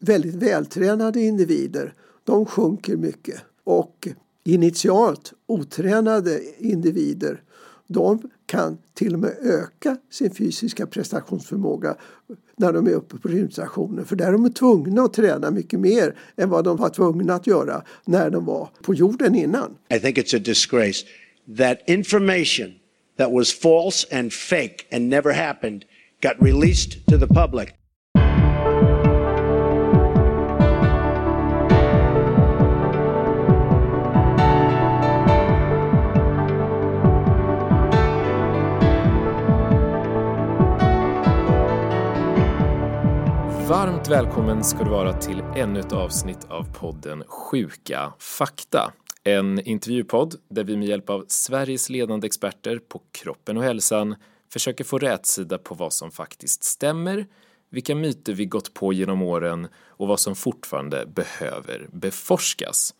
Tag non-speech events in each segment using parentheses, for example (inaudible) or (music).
väldigt vältränade individer, de sjunker mycket. Och initialt otränade individer, de kan till och med öka sin fysiska prestationsförmåga när de är uppe på rymdstationen. För där är de tvungna att träna mycket mer än vad de var tvungna att göra när de var på jorden innan. I think it's a disgrace that information that was false and fake and never happened got released to the public. Varmt välkommen ska du vara till ännu ett avsnitt av podden Sjuka fakta. En intervjupodd där vi med hjälp av Sveriges ledande experter på kroppen och hälsan försöker få rätsida på vad som faktiskt stämmer, vilka myter vi gått på genom åren och vad som fortfarande behöver beforskas.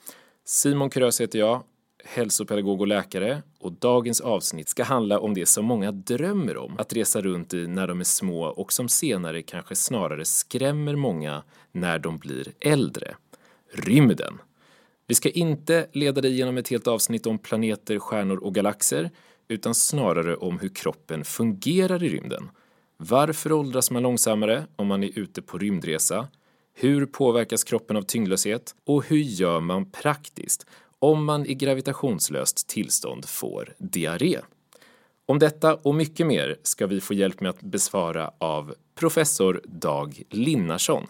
Simon Kurös heter jag hälsopedagog och läkare och dagens avsnitt ska handla om det som många drömmer om att resa runt i när de är små och som senare kanske snarare skrämmer många när de blir äldre. Rymden. Vi ska inte leda dig genom ett helt avsnitt om planeter, stjärnor och galaxer utan snarare om hur kroppen fungerar i rymden. Varför åldras man långsammare om man är ute på rymdresa? Hur påverkas kroppen av tyngdlöshet? Och hur gör man praktiskt om man i gravitationslöst tillstånd får diarré. Om detta och mycket mer ska vi få hjälp med att besvara av professor Dag Linnarsson.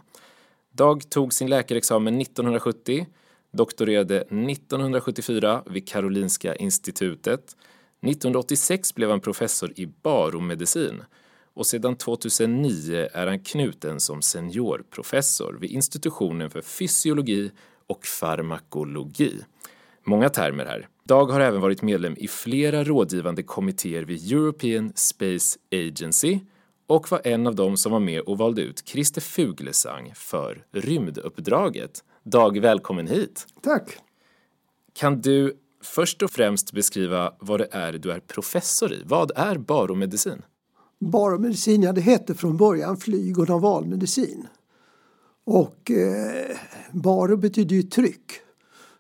Dag tog sin läkarexamen 1970, doktorerade 1974 vid Karolinska institutet. 1986 blev han professor i baromedicin och sedan 2009 är han knuten som seniorprofessor vid institutionen för fysiologi och farmakologi. Många termer här. Dag har även varit medlem i flera rådgivande kommittéer vid European Space Agency och var en av dem som var med och valde ut Christer Fuglesang för rymduppdraget. Dag, välkommen hit! Tack! Kan du först och främst beskriva vad det är du är professor i? Vad är baromedicin? Baromedicin, ja det hette från början flyg och navalmedicin. Och eh, baro betyder ju tryck.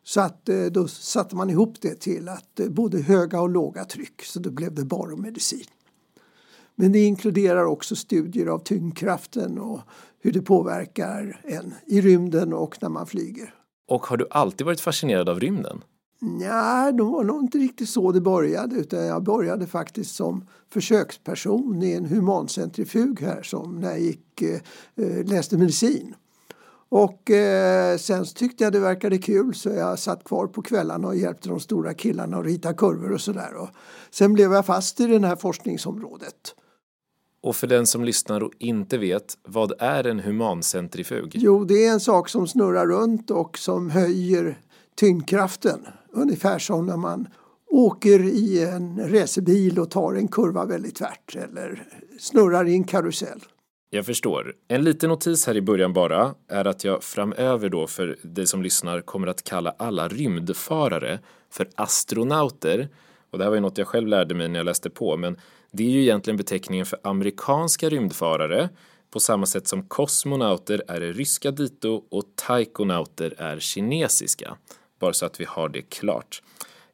Så att eh, då satte man ihop det till att eh, både höga och låga tryck så då blev det baromedicin. Men det inkluderar också studier av tyngdkraften och hur det påverkar en i rymden och när man flyger. Och har du alltid varit fascinerad av rymden? Nej, det var nog inte riktigt så det började utan jag började faktiskt som försöksperson i en humancentrifug här som när jag gick, eh, läste medicin. Och eh, sen tyckte jag det verkade kul så jag satt kvar på kvällarna och hjälpte de stora killarna att rita kurvor och sådär. Sen blev jag fast i det här forskningsområdet. Och för den som lyssnar och inte vet, vad är en humancentrifug? Jo, det är en sak som snurrar runt och som höjer tyngdkraften. Ungefär som när man åker i en racerbil och tar en kurva väldigt tvärt eller snurrar i en karusell. Jag förstår. En liten notis här i början bara är att jag framöver då för dig som lyssnar kommer att kalla alla rymdfarare för astronauter. Och det här var ju något jag själv lärde mig när jag läste på, men det är ju egentligen beteckningen för amerikanska rymdfarare på samma sätt som kosmonauter är det ryska dito och taikonauter är kinesiska. Bara så att vi har det klart.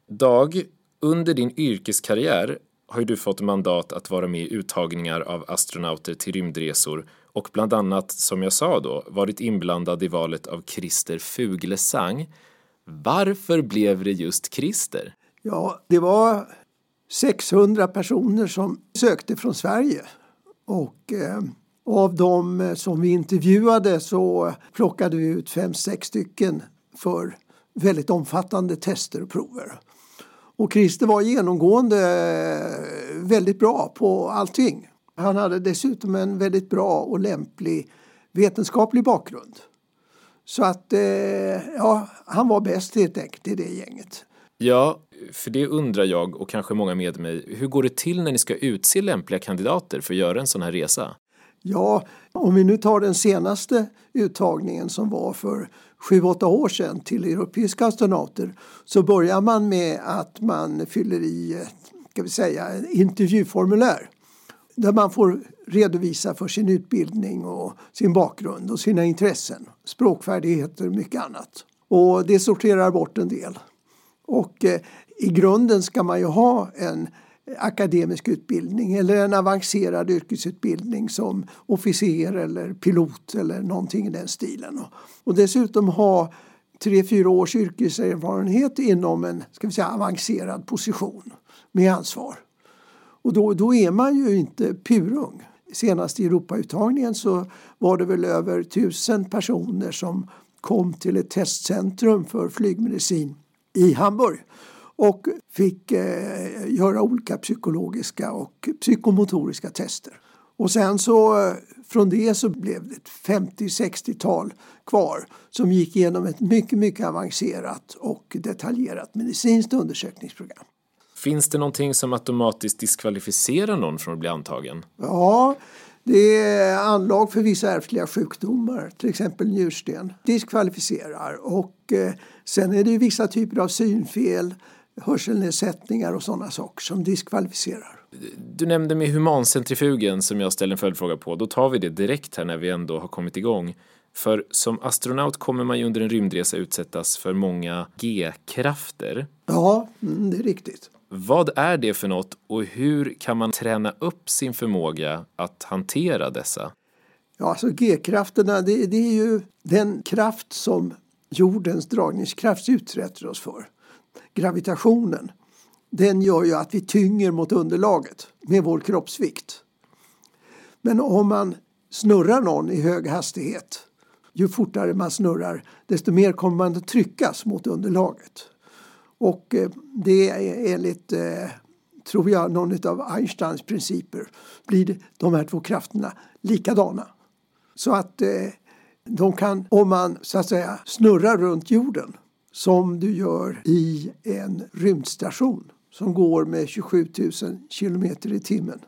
Dag, under din yrkeskarriär har ju du fått mandat att vara med i uttagningar av astronauter till rymdresor och bland annat, som jag sa då, varit inblandad i valet av Christer Fuglesang. Varför blev det just Christer? Ja, det var 600 personer som sökte från Sverige och eh, av dem som vi intervjuade så plockade vi ut fem, sex stycken för väldigt omfattande tester och prover. Och Christer var genomgående eh, väldigt bra på allting. Han hade dessutom en väldigt bra och lämplig vetenskaplig bakgrund. Så att eh, ja, han var bäst helt enkelt i det gänget. Ja, för det undrar jag och kanske många med mig. Hur går det till när ni ska utse lämpliga kandidater för att göra en sån här resa? Ja, om vi nu tar den senaste uttagningen som var för sju, åtta år sedan till europeiska astronauter så börjar man med att man fyller i ska vi säga, intervjuformulär. där man får redovisa för sin utbildning och sin bakgrund och sina intressen, språkfärdigheter och mycket annat. Och det sorterar bort en del. Och eh, i grunden ska man ju ha en akademisk utbildning eller en avancerad yrkesutbildning som officer eller pilot eller någonting i den stilen. Och dessutom ha tre, fyra års yrkeserfarenhet inom en ska vi säga, avancerad position med ansvar. Och då, då är man ju inte purung. Senast i Europauttagningen så var det väl över tusen personer som kom till ett testcentrum för flygmedicin i Hamburg och fick eh, göra olika psykologiska och psykomotoriska tester. Och sen så eh, från det så blev det ett 50-60-tal kvar som gick igenom ett mycket, mycket avancerat och detaljerat medicinskt undersökningsprogram. Finns det någonting som automatiskt diskvalificerar någon från att bli antagen? Ja, det är anlag för vissa ärftliga sjukdomar, till exempel njursten, diskvalificerar. Och eh, sen är det vissa typer av synfel, hörselnedsättningar och sådana saker som diskvalificerar. Du nämnde med humancentrifugen som jag ställer en följdfråga på. Då tar vi det direkt här när vi ändå har kommit igång. För som astronaut kommer man ju under en rymdresa utsättas för många G-krafter. Ja, mm, det är riktigt. Vad är det för något och hur kan man träna upp sin förmåga att hantera dessa? Ja, alltså G-krafterna, det, det är ju den kraft som jordens dragningskraft utsätter oss för. Gravitationen, den gör ju att vi tynger mot underlaget med vår kroppsvikt. Men om man snurrar någon i hög hastighet, ju fortare man snurrar desto mer kommer man att tryckas mot underlaget. Och eh, det är enligt, eh, tror jag, någon av Einsteins principer blir de här två krafterna likadana. Så att eh, de kan, om man så att säga snurrar runt jorden som du gör i en rymdstation som går med 27 000 kilometer i timmen.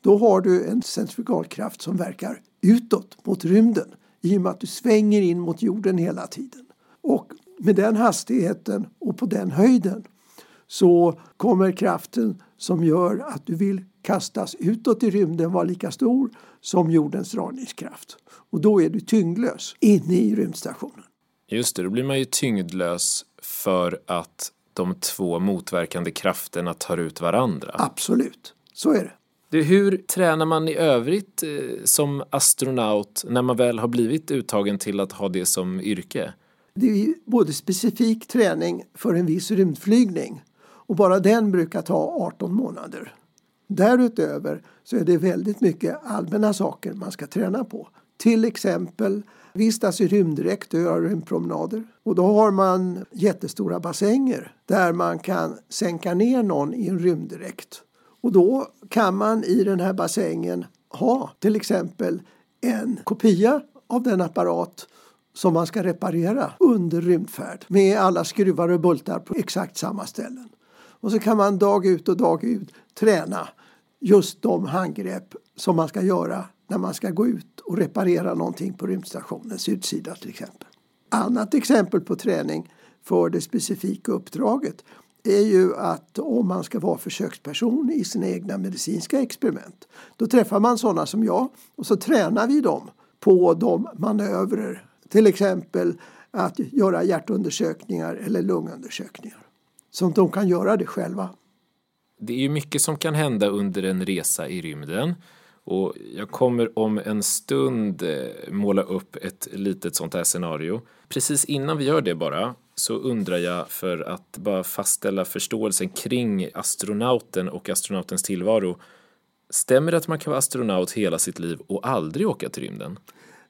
Då har du en centrifugalkraft som verkar utåt mot rymden i och med att du svänger in mot jorden hela tiden. Och med den hastigheten och på den höjden så kommer kraften som gör att du vill kastas utåt i rymden vara lika stor som jordens dragningskraft. Och då är du tyngdlös inne i rymdstationen. Just det, då blir man ju tyngdlös för att de två motverkande krafterna tar ut varandra. Absolut, så är det. Du, hur tränar man i övrigt eh, som astronaut när man väl har blivit uttagen till att ha det som yrke? Det är både specifik träning för en viss rymdflygning och bara den brukar ta 18 månader. Därutöver så är det väldigt mycket allmänna saker man ska träna på. Till exempel vistas i rymddräkt och göra rymdpromenader. Och då har man jättestora bassänger där man kan sänka ner någon i en rymddräkt. Och då kan man i den här bassängen ha till exempel en kopia av den apparat som man ska reparera under rymdfärd med alla skruvar och bultar på exakt samma ställen. Och så kan man dag ut och dag ut träna just de handgrepp som man ska göra när man ska gå ut och reparera någonting på rymdstationens utsida till exempel. Annat exempel på träning för det specifika uppdraget är ju att om man ska vara försöksperson i sina egna medicinska experiment då träffar man sådana som jag och så tränar vi dem på de manövrer till exempel att göra hjärtundersökningar eller lungundersökningar. Så att de kan göra det själva. Det är ju mycket som kan hända under en resa i rymden. Och jag kommer om en stund eh, måla upp ett litet sånt här scenario. Precis innan vi gör det bara så undrar jag för att bara fastställa förståelsen kring astronauten och astronautens tillvaro. Stämmer det att man kan vara astronaut hela sitt liv och aldrig åka till rymden?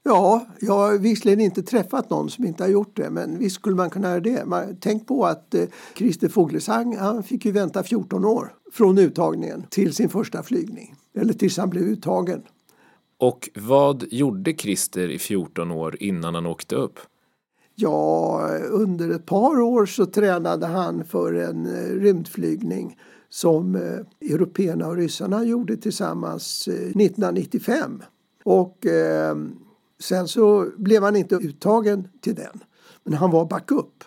Ja, jag har visserligen inte träffat någon som inte har gjort det men visst skulle man kunna göra det. Man, tänk på att eh, Christer Fuglesang han fick ju vänta 14 år från uttagningen till sin första flygning. Eller tills han blev uttagen. Och vad gjorde Christer i 14 år innan han åkte upp? Ja, under ett par år så tränade han för en eh, rymdflygning som eh, européerna och ryssarna gjorde tillsammans 1995. Eh, och eh, Sen så blev han inte uttagen till den, men han var backup.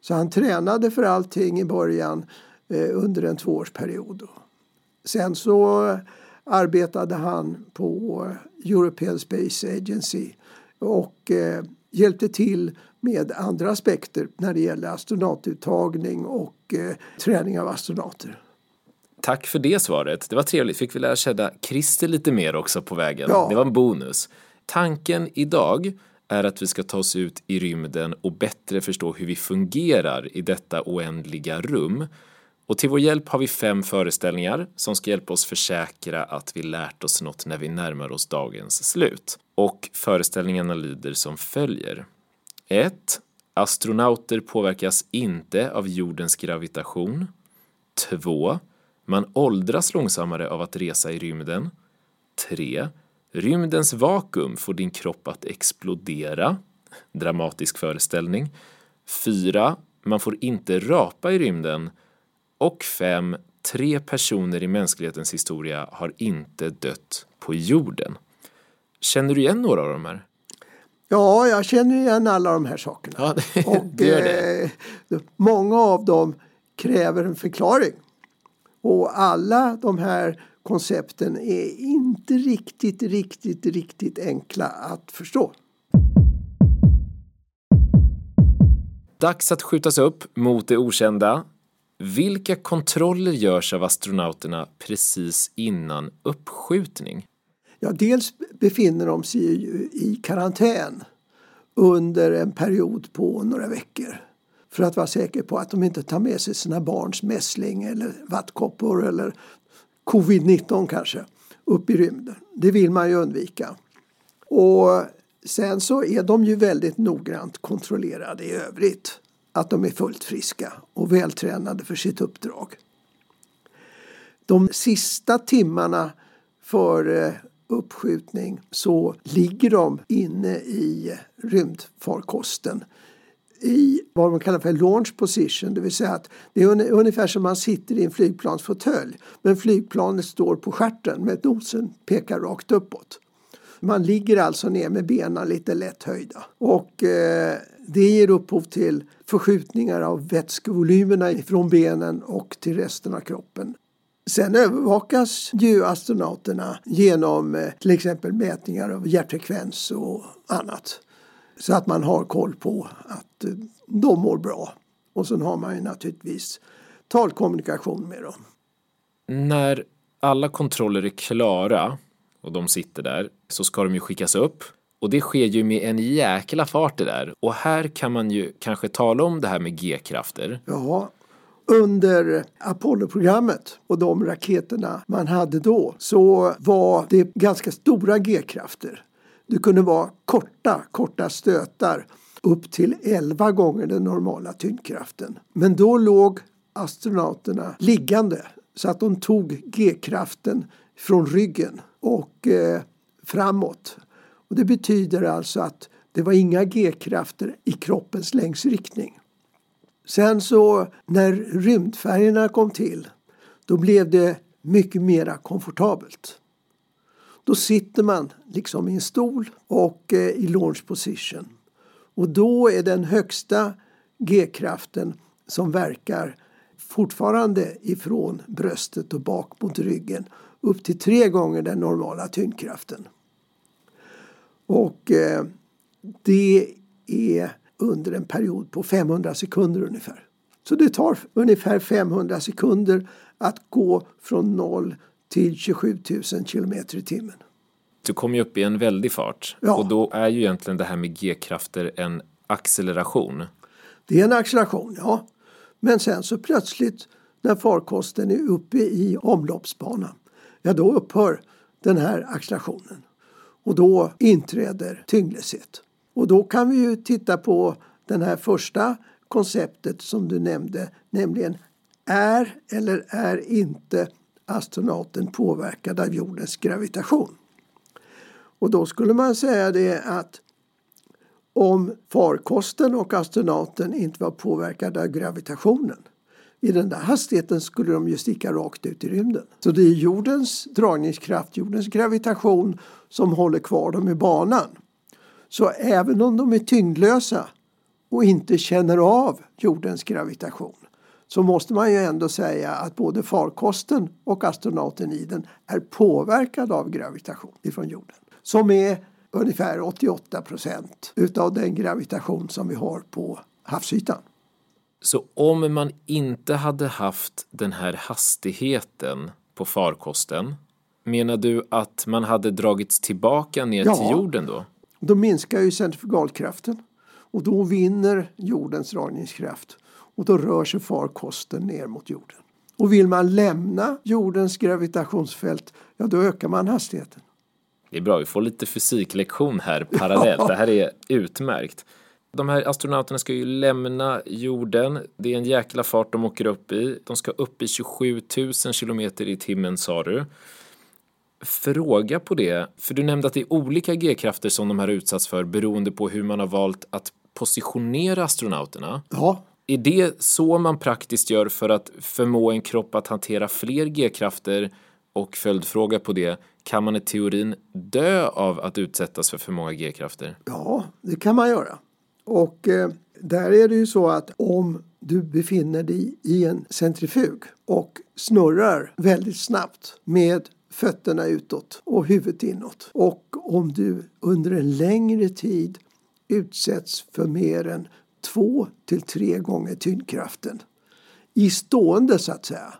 Så han tränade för allting i början eh, under en tvåårsperiod. Sen så arbetade han på European Space Agency och eh, hjälpte till med andra aspekter när det gäller astronaututtagning och eh, träning av astronauter. Tack för det svaret. Det var trevligt. Fick vi lära känna Christer lite mer också på vägen. Ja. Det var en bonus. Tanken idag är att vi ska ta oss ut i rymden och bättre förstå hur vi fungerar i detta oändliga rum. Och till vår hjälp har vi fem föreställningar som ska hjälpa oss försäkra att vi lärt oss något när vi närmar oss dagens slut. Och föreställningarna lyder som följer. 1. Astronauter påverkas inte av jordens gravitation. 2. Man åldras långsammare av att resa i rymden. 3. Rymdens vakuum får din kropp att explodera. Dramatisk föreställning. 4. Man får inte rapa i rymden. Och 5. Tre personer i mänsklighetens historia har inte dött på jorden. Känner du igen några av de här? Ja, jag känner igen alla de här sakerna. Ja, det, (laughs) och det gör det. eh, många av dem kräver en förklaring. Och alla de här koncepten är inte riktigt, riktigt, riktigt enkla att förstå. Dags att skjutas upp mot det okända. Vilka kontroller görs av astronauterna precis innan uppskjutning? Ja, dels befinner de sig ju i karantän under en period på några veckor för att vara säker på att de inte tar med sig sina barns mässling eller vattkoppor eller covid-19 kanske upp i rymden. Det vill man ju undvika. Och sen så är de ju väldigt noggrant kontrollerade i övrigt att de är fullt friska och vältränade för sitt uppdrag. De sista timmarna före eh, uppskjutning så ligger de inne i rymdfarkosten i vad man kallar för launch position, det vill säga att det är ungefär som man sitter i en flygplansfåtölj men flygplanet står på stjärten med nosen pekar rakt uppåt. Man ligger alltså ner med benen lite lätt höjda och eh, det ger upphov till förskjutningar av vätskevolymerna från benen och till resten av kroppen. Sen övervakas ju astronauterna genom eh, till exempel mätningar av hjärtfrekvens och annat. Så att man har koll på att eh, de mår bra. Och sen har man ju naturligtvis talkommunikation med dem. När alla kontroller är klara och de sitter där så ska de ju skickas upp. Och det sker ju med en jäkla fart det där. Och här kan man ju kanske tala om det här med G-krafter. Ja, under Apollo-programmet och de raketerna man hade då så var det ganska stora G-krafter. Det kunde vara korta, korta stötar upp till 11 gånger den normala tyngdkraften. Men då låg astronauterna liggande så att de tog G-kraften från ryggen och eh, framåt. Och det betyder alltså att det var inga G-krafter i kroppens längsriktning. Sen så när rymdfärgerna kom till då blev det mycket mera komfortabelt. Då sitter man liksom i en stol och eh, i launch position. Och då är den högsta G-kraften som verkar fortfarande ifrån bröstet och bak mot ryggen upp till tre gånger den normala tyngdkraften. Och eh, det är under en period på 500 sekunder ungefär. Så det tar ungefär 500 sekunder att gå från 0 till 27 000 kilometer i timmen. Du kommer ju upp i en väldig fart Ja. och då är ju egentligen det här med G-krafter en acceleration. Det är en acceleration, ja. Men sen så plötsligt när farkosten är uppe i omloppsbanan, ja då upphör den här accelerationen. Och då inträder tyngdlöshet. Och då kan vi ju titta på det här första konceptet som du nämnde, nämligen är eller är inte astronauten påverkad av jordens gravitation? Och då skulle man säga det att om farkosten och astronauten inte var påverkade av gravitationen i den där hastigheten skulle de ju sticka rakt ut i rymden. Så det är jordens dragningskraft, jordens gravitation som håller kvar dem i banan. Så även om de är tyngdlösa och inte känner av jordens gravitation så måste man ju ändå säga att både farkosten och astronauten i den är påverkad av gravitation ifrån jorden. Som är ungefär 88 procent utav den gravitation som vi har på havsytan. Så om man inte hade haft den här hastigheten på farkosten menar du att man hade dragits tillbaka ner Ja. till jorden då? Då minskar ju centrifugalkraften och då vinner jordens dragningskraft och då rör sig farkosten ner mot jorden. Och vill man lämna jordens gravitationsfält, ja då ökar man hastigheten. Det är bra, vi får lite fysiklektion här parallellt. Det här är utmärkt. De här astronauterna ska ju lämna jorden. Det är en jäkla fart de åker upp i. De ska upp i 27 000 kilometer i timmen sa du. Fråga på det, för du nämnde att det är olika G-krafter som de här utsatts för beroende på hur man har valt att positionera astronauterna. Ja, Är det så man praktiskt gör för att förmå en kropp att hantera fler G-krafter? Och följdfråga på det, kan man i teorin dö av att utsättas för för många G-krafter? Ja, det kan man göra. Och eh, där är det ju så att om du befinner dig i en centrifug och snurrar väldigt snabbt med fötterna utåt och huvudet inåt och om du under en längre tid utsätts för mer än två till tre gånger tyngdkraften i stående så att säga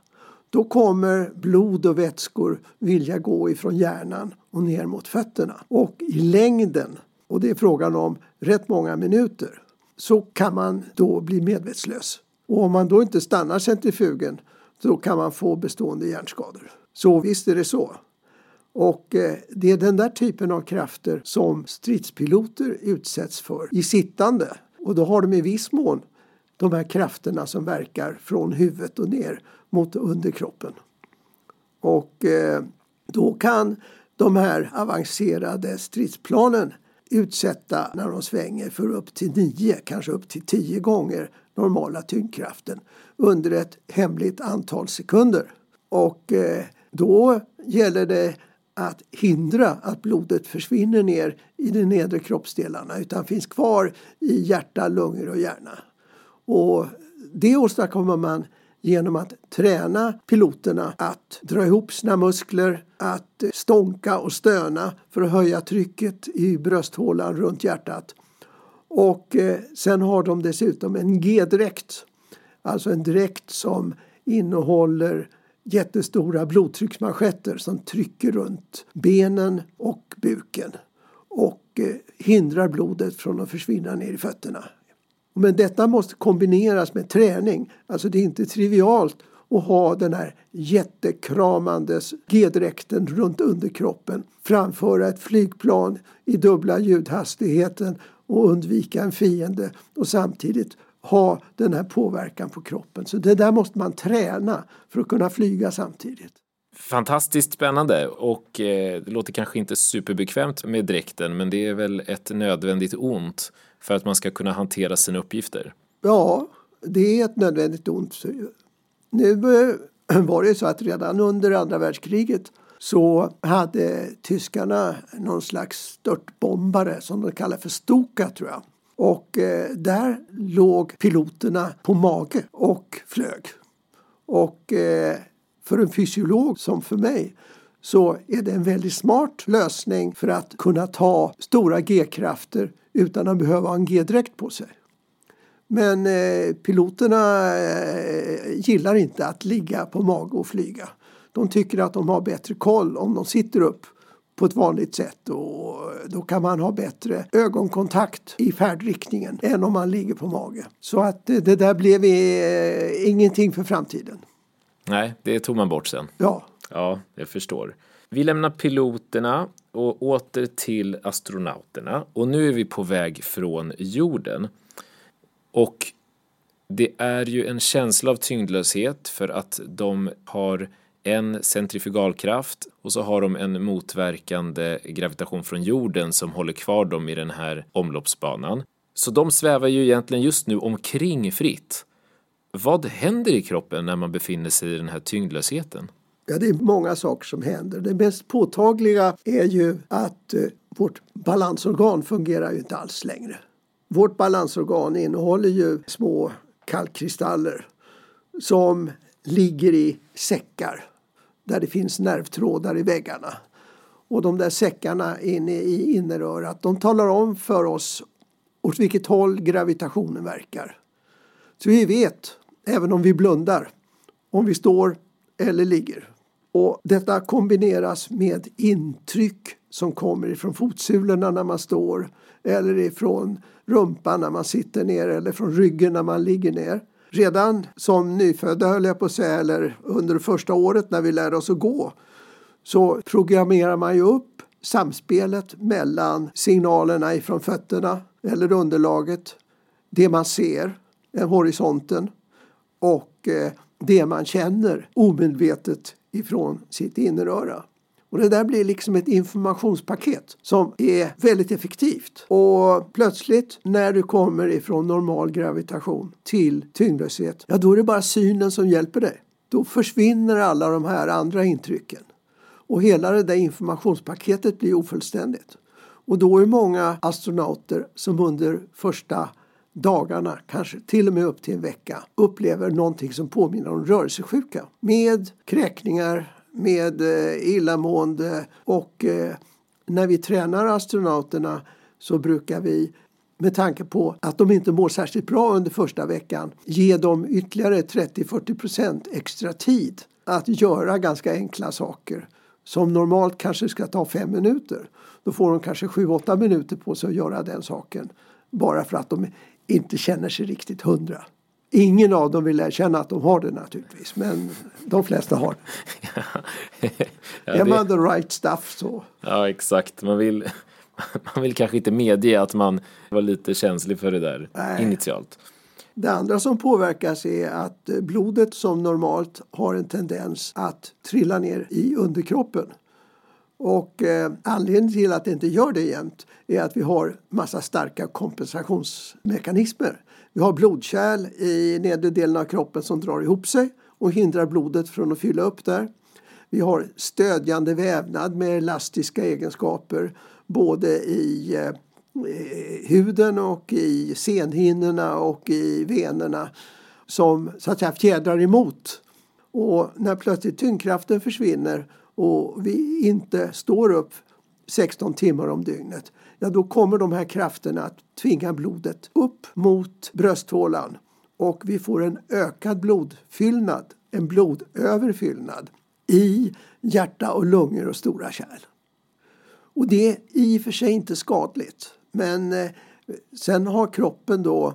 då kommer blod och vätskor vilja gå ifrån hjärnan och ner mot fötterna. Och i längden, och det är frågan om rätt många minuter, så kan man då bli medvetslös. Och om man då inte stannar centrifugen, då kan man få bestående hjärnskador. Så visst är det så. Och eh, det är den där typen av krafter som stridspiloter utsätts för i sittande. Och då har de i viss mån de här krafterna som verkar från huvudet och ner mot underkroppen. Och eh, då kan de här avancerade stridsplanen utsätta när de svänger för upp till nio, kanske upp till tio gånger normala tyngdkraften under ett hemligt antal sekunder. Och eh, då gäller det att hindra att blodet försvinner ner i de nedre kroppsdelarna utan finns kvar i hjärta, lungor och hjärna. Och det åstadkommer man genom att träna piloterna att dra ihop sina muskler, att stånka och stöna för att höja trycket i brösthålan runt hjärtat. Och eh, sen har de dessutom en G-dräkt, alltså en dräkt som innehåller jättestora blodtrycksmanschetter som trycker runt benen och buken och eh, hindrar blodet från att försvinna ner i fötterna. Men detta måste kombineras med träning. Alltså det är inte trivialt att ha den här jättekramandes G-dräkten runt underkroppen, framföra ett flygplan i dubbla ljudhastigheten och undvika en fiende och samtidigt ha den här påverkan på kroppen. Så det där måste man träna för att kunna flyga samtidigt. Fantastiskt spännande och eh, det låter kanske inte superbekvämt med dräkten men det är väl ett nödvändigt ont för att man ska kunna hantera sina uppgifter. Ja, det är ett nödvändigt ont. Nu eh, (clears throat) var det så att redan under andra världskriget så hade tyskarna någon slags störtbombare som de kallar för Stuka tror jag. Och eh, där låg piloterna på mage och flög. Och eh, för en fysiolog som för mig så är det en väldigt smart lösning för att kunna ta stora G-krafter utan att behöva ha en G-dräkt på sig. Men eh, piloterna eh, gillar inte att ligga på mage och flyga. De tycker att de har bättre koll om de sitter upp på ett vanligt sätt och då kan man ha bättre ögonkontakt i färdriktningen än om man ligger på mage. Så att eh, det där blev eh, ingenting för framtiden. Nej, det tog man bort sen. Ja, Ja, jag förstår. Vi lämnar piloterna och åter till astronauterna och nu är vi på väg från jorden. Och det är ju en känsla av tyngdlöshet för att de har en centrifugalkraft och så har de en motverkande gravitation från jorden som håller kvar dem i den här omloppsbanan. Så de svävar ju egentligen just nu omkring fritt. Vad händer i kroppen när man befinner sig i den här tyngdlösheten? Ja, det är många saker som händer. Det mest påtagliga är ju att eh, vårt balansorgan fungerar ju inte alls längre. Vårt balansorgan innehåller ju små kalkkristaller som ligger i säckar där det finns nervtrådar i väggarna. Och de där säckarna inne i innerörat de talar om för oss åt vilket håll gravitationen verkar. Så vi vet, även om vi blundar, om vi står eller ligger. Och detta kombineras med intryck som kommer ifrån fotsulorna när man står eller ifrån rumpan när man sitter ner eller från ryggen när man ligger ner. Redan som nyfödda höll jag på att säga, eller under första året när vi lärde oss att gå så programmerar man ju upp samspelet mellan signalerna ifrån fötterna eller underlaget, det man ser, eh, horisonten och eh, det man känner omedvetet ifrån sitt inneröra. Och det där blir liksom ett informationspaket som är väldigt effektivt. Och plötsligt när du kommer ifrån normal gravitation till tyngdlöshet, ja då är det bara synen som hjälper dig. Då försvinner alla de här andra intrycken. Och hela det där informationspaketet blir ofullständigt. Och då är många astronauter som under första dagarna, kanske till och med upp till en vecka, upplever någonting som påminner om rörelsesjuka. Med kräkningar, med eh, illamående och eh, när vi tränar astronauterna så brukar vi med tanke på att de inte mår särskilt bra under första veckan ge dem ytterligare 30-40% extra tid att göra ganska enkla saker som normalt kanske ska ta fem minuter. Då får de kanske 7-8 minuter på sig att göra den saken bara för att de inte känner sig riktigt hundra. Ingen av dem vill erkänna att de har det naturligtvis, men de flesta har det. (laughs) ja, är man the right stuff så. Ja, exakt. Man vill, (laughs) man vill kanske inte medge att man var lite känslig för det där Nej. initialt. Det andra som påverkas är att blodet som normalt har en tendens att trilla ner i underkroppen. Och eh, anledningen till att det inte gör det jämt är att vi har massa starka kompensationsmekanismer. Vi har blodkärl i nedre delen av kroppen som drar ihop sig och hindrar blodet från att fylla upp där. Vi har stödjande vävnad med elastiska egenskaper både i eh, huden och i senhinnorna och i venerna som så att säga fjädrar emot. Och när plötsligt tyngdkraften försvinner och vi inte står upp 16 timmar om dygnet ja då kommer de här krafterna att tvinga blodet upp mot brösthålan och vi får en ökad blodfyllnad, en blodöverfyllnad i hjärta och lungor och stora kärl. Och det är i och för sig inte skadligt men eh, sen har kroppen då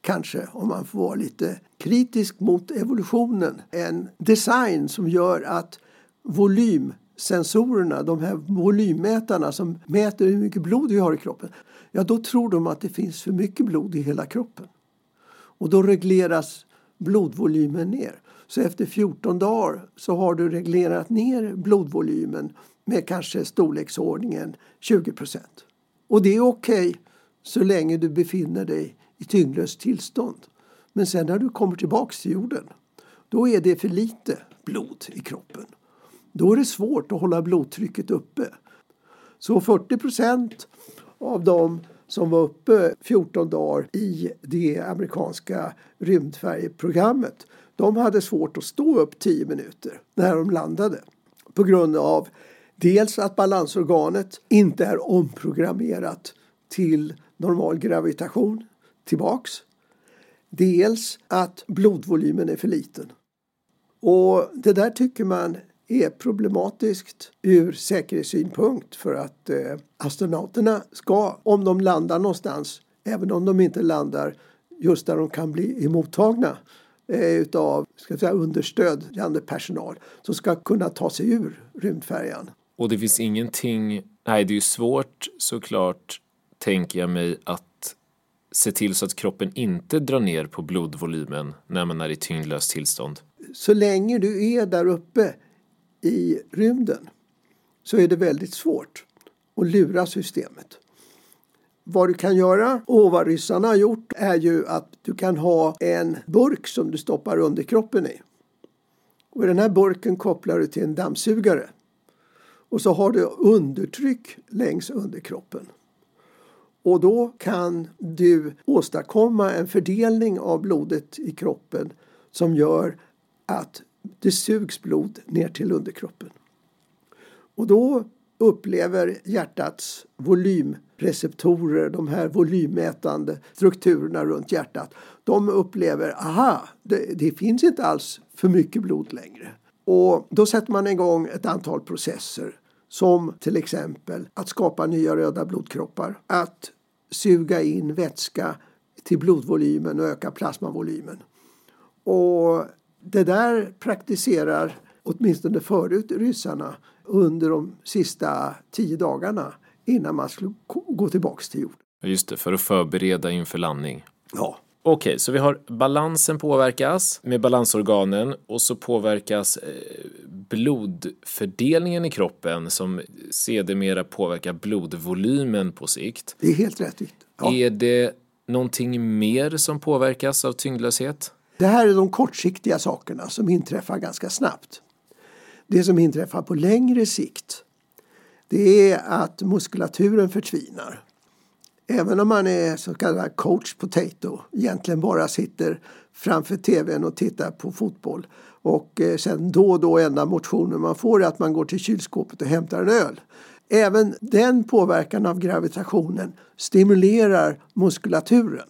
kanske, om man får vara lite kritisk mot evolutionen, en design som gör att volymsensorerna, de här volymmätarna som mäter hur mycket blod vi har i kroppen, ja då tror de att det finns för mycket blod i hela kroppen. Och då regleras blodvolymen ner. Så efter 14 dagar så har du reglerat ner blodvolymen med kanske storleksordningen 20 procent. Och det är okej okay så länge du befinner dig i tyngdlöst tillstånd. Men sen när du kommer tillbaks till jorden, då är det för lite blod i kroppen. Då är det svårt att hålla blodtrycket uppe. Så 40 procent av dem som var uppe 14 dagar i det amerikanska rymdfärjeprogrammet de hade svårt att stå upp 10 minuter när de landade på grund av dels att balansorganet inte är omprogrammerat till normal gravitation tillbaks. Dels att blodvolymen är för liten. Och det där tycker man är problematiskt ur säkerhetssynpunkt för att eh, astronauterna ska, om de landar någonstans, även om de inte landar just där de kan bli emottagna eh, utav ska säga, understödjande personal som ska kunna ta sig ur rymdfärjan. Och det finns ingenting, nej det är ju svårt såklart tänker jag mig att se till så att kroppen inte drar ner på blodvolymen när man är i tyngdlöst tillstånd. Så länge du är där uppe i rymden så är det väldigt svårt att lura systemet. Vad du kan göra och vad ryssarna har gjort är ju att du kan ha en burk som du stoppar underkroppen i. Och den här burken kopplar du till en dammsugare. Och så har du undertryck längs underkroppen. Och då kan du åstadkomma en fördelning av blodet i kroppen som gör att det sugs blod ner till underkroppen. Och då upplever hjärtats volymreceptorer, de här volymmätande strukturerna runt hjärtat, de upplever aha, det, det finns inte alls för mycket blod längre. Och då sätter man igång ett antal processer som till exempel att skapa nya röda blodkroppar, att suga in vätska till blodvolymen och öka plasmavolymen. Och det där praktiserar åtminstone förut ryssarna under de sista tio dagarna innan man skulle gå tillbaka till jorden. Just det, för att förbereda inför landning. Ja. Okej, okay, så vi har balansen påverkas med balansorganen och så påverkas eh, blodfördelningen i kroppen som sedermera påverkar blodvolymen på sikt. Det är helt rätt. Ja. Är det någonting mer som påverkas av tyngdlöshet? Det här är de kortsiktiga sakerna som inträffar ganska snabbt. Det som inträffar på längre sikt det är att muskulaturen förtvinar. Även om man är så kallad coach potato, egentligen bara sitter framför tvn och tittar på fotboll och eh, sen då och då enda motionen man får är att man går till kylskåpet och hämtar en öl. Även den påverkan av gravitationen stimulerar muskulaturen.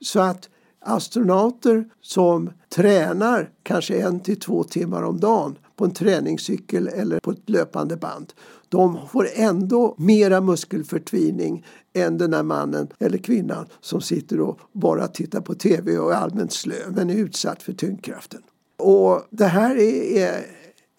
Så att astronauter som tränar kanske en till två timmar om dagen på en träningscykel eller på ett löpande band. De får ändå mera muskelförtvining än den där mannen eller kvinnan som sitter och bara tittar på tv och är allmänt slö men är utsatt för tyngdkraften. Och det här är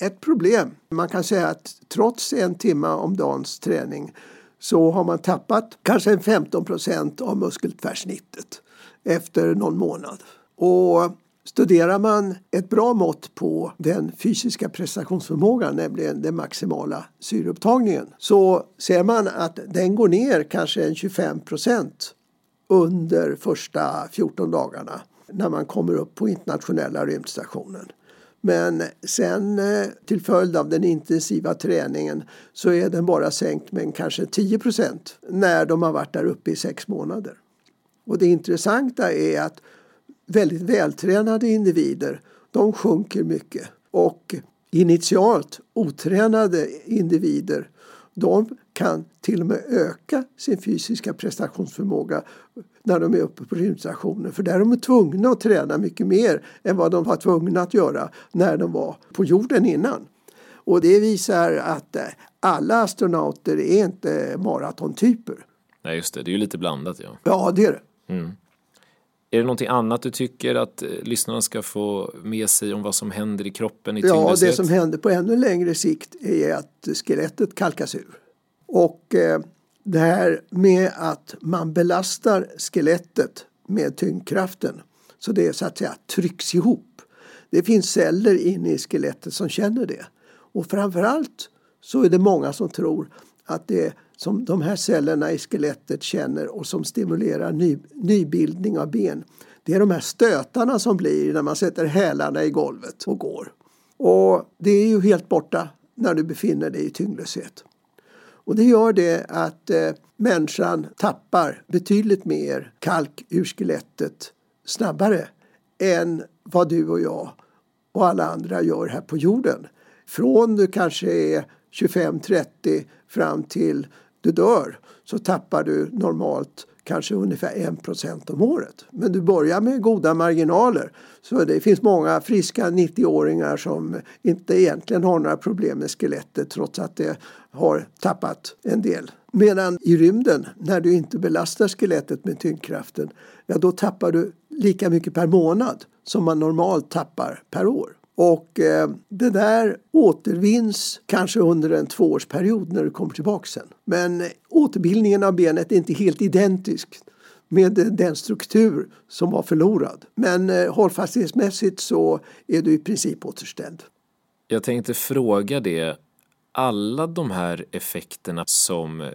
ett problem. Man kan säga att trots en timme om dagens träning så har man tappat kanske 15 procent av muskeltvärsnittet efter någon månad. Och studerar man ett bra mått på den fysiska prestationsförmågan, nämligen den maximala syreupptagningen, så ser man att den går ner kanske en 25 procent under första 14 dagarna när man kommer upp på internationella rymdstationen. Men sen eh, till följd av den intensiva träningen så är den bara sänkt med kanske 10 procent när de har varit där uppe i sex månader. Och det intressanta är att väldigt vältränade individer de sjunker mycket och initialt otränade individer de kan till och med öka sin fysiska prestationsförmåga när de är uppe på rymdstationen. För där är de tvungna att träna mycket mer än vad de var tvungna att göra när de var på jorden innan. Och det visar att eh, alla astronauter är inte maratontyper. Nej, just det. Det är ju lite blandat. Ja, ja det är det. Mm. Är det någonting annat du tycker att eh, lyssnarna ska få med sig om vad som händer i kroppen i Ja, det som händer på ännu längre sikt är att skelettet kalkas ur. Och eh, det här med att man belastar skelettet med tyngdkraften så det så att säga trycks ihop. Det finns celler inne i skelettet som känner det. Och framförallt så är det många som tror att det som de här cellerna i skelettet känner och som stimulerar ny, nybildning av ben. Det är de här stötarna som blir när man sätter hälarna i golvet och går. Och det är ju helt borta när du befinner dig i tyngdlöshet. Och det gör det att eh, människan tappar betydligt mer kalk ur skelettet snabbare än vad du och jag och alla andra gör här på jorden. Från du kanske är 25-30 fram till du dör så tappar du normalt kanske ungefär 1% om året. Men du börjar med goda marginaler. Så det finns många friska 90-åringar som inte egentligen har några problem med skelettet trots att det har tappat en del. Medan i rymden, när du inte belastar skelettet med tyngdkraften, ja då tappar du lika mycket per månad som man normalt tappar per år. Och eh, det där återvinns kanske under en tvåårsperiod när du kommer tillbaka sen. Men återbildningen av benet är inte helt identisk med den struktur som var förlorad. Men eh, hållfasthetsmässigt så är du i princip återställd. Jag tänkte fråga det. Alla de här effekterna som eh,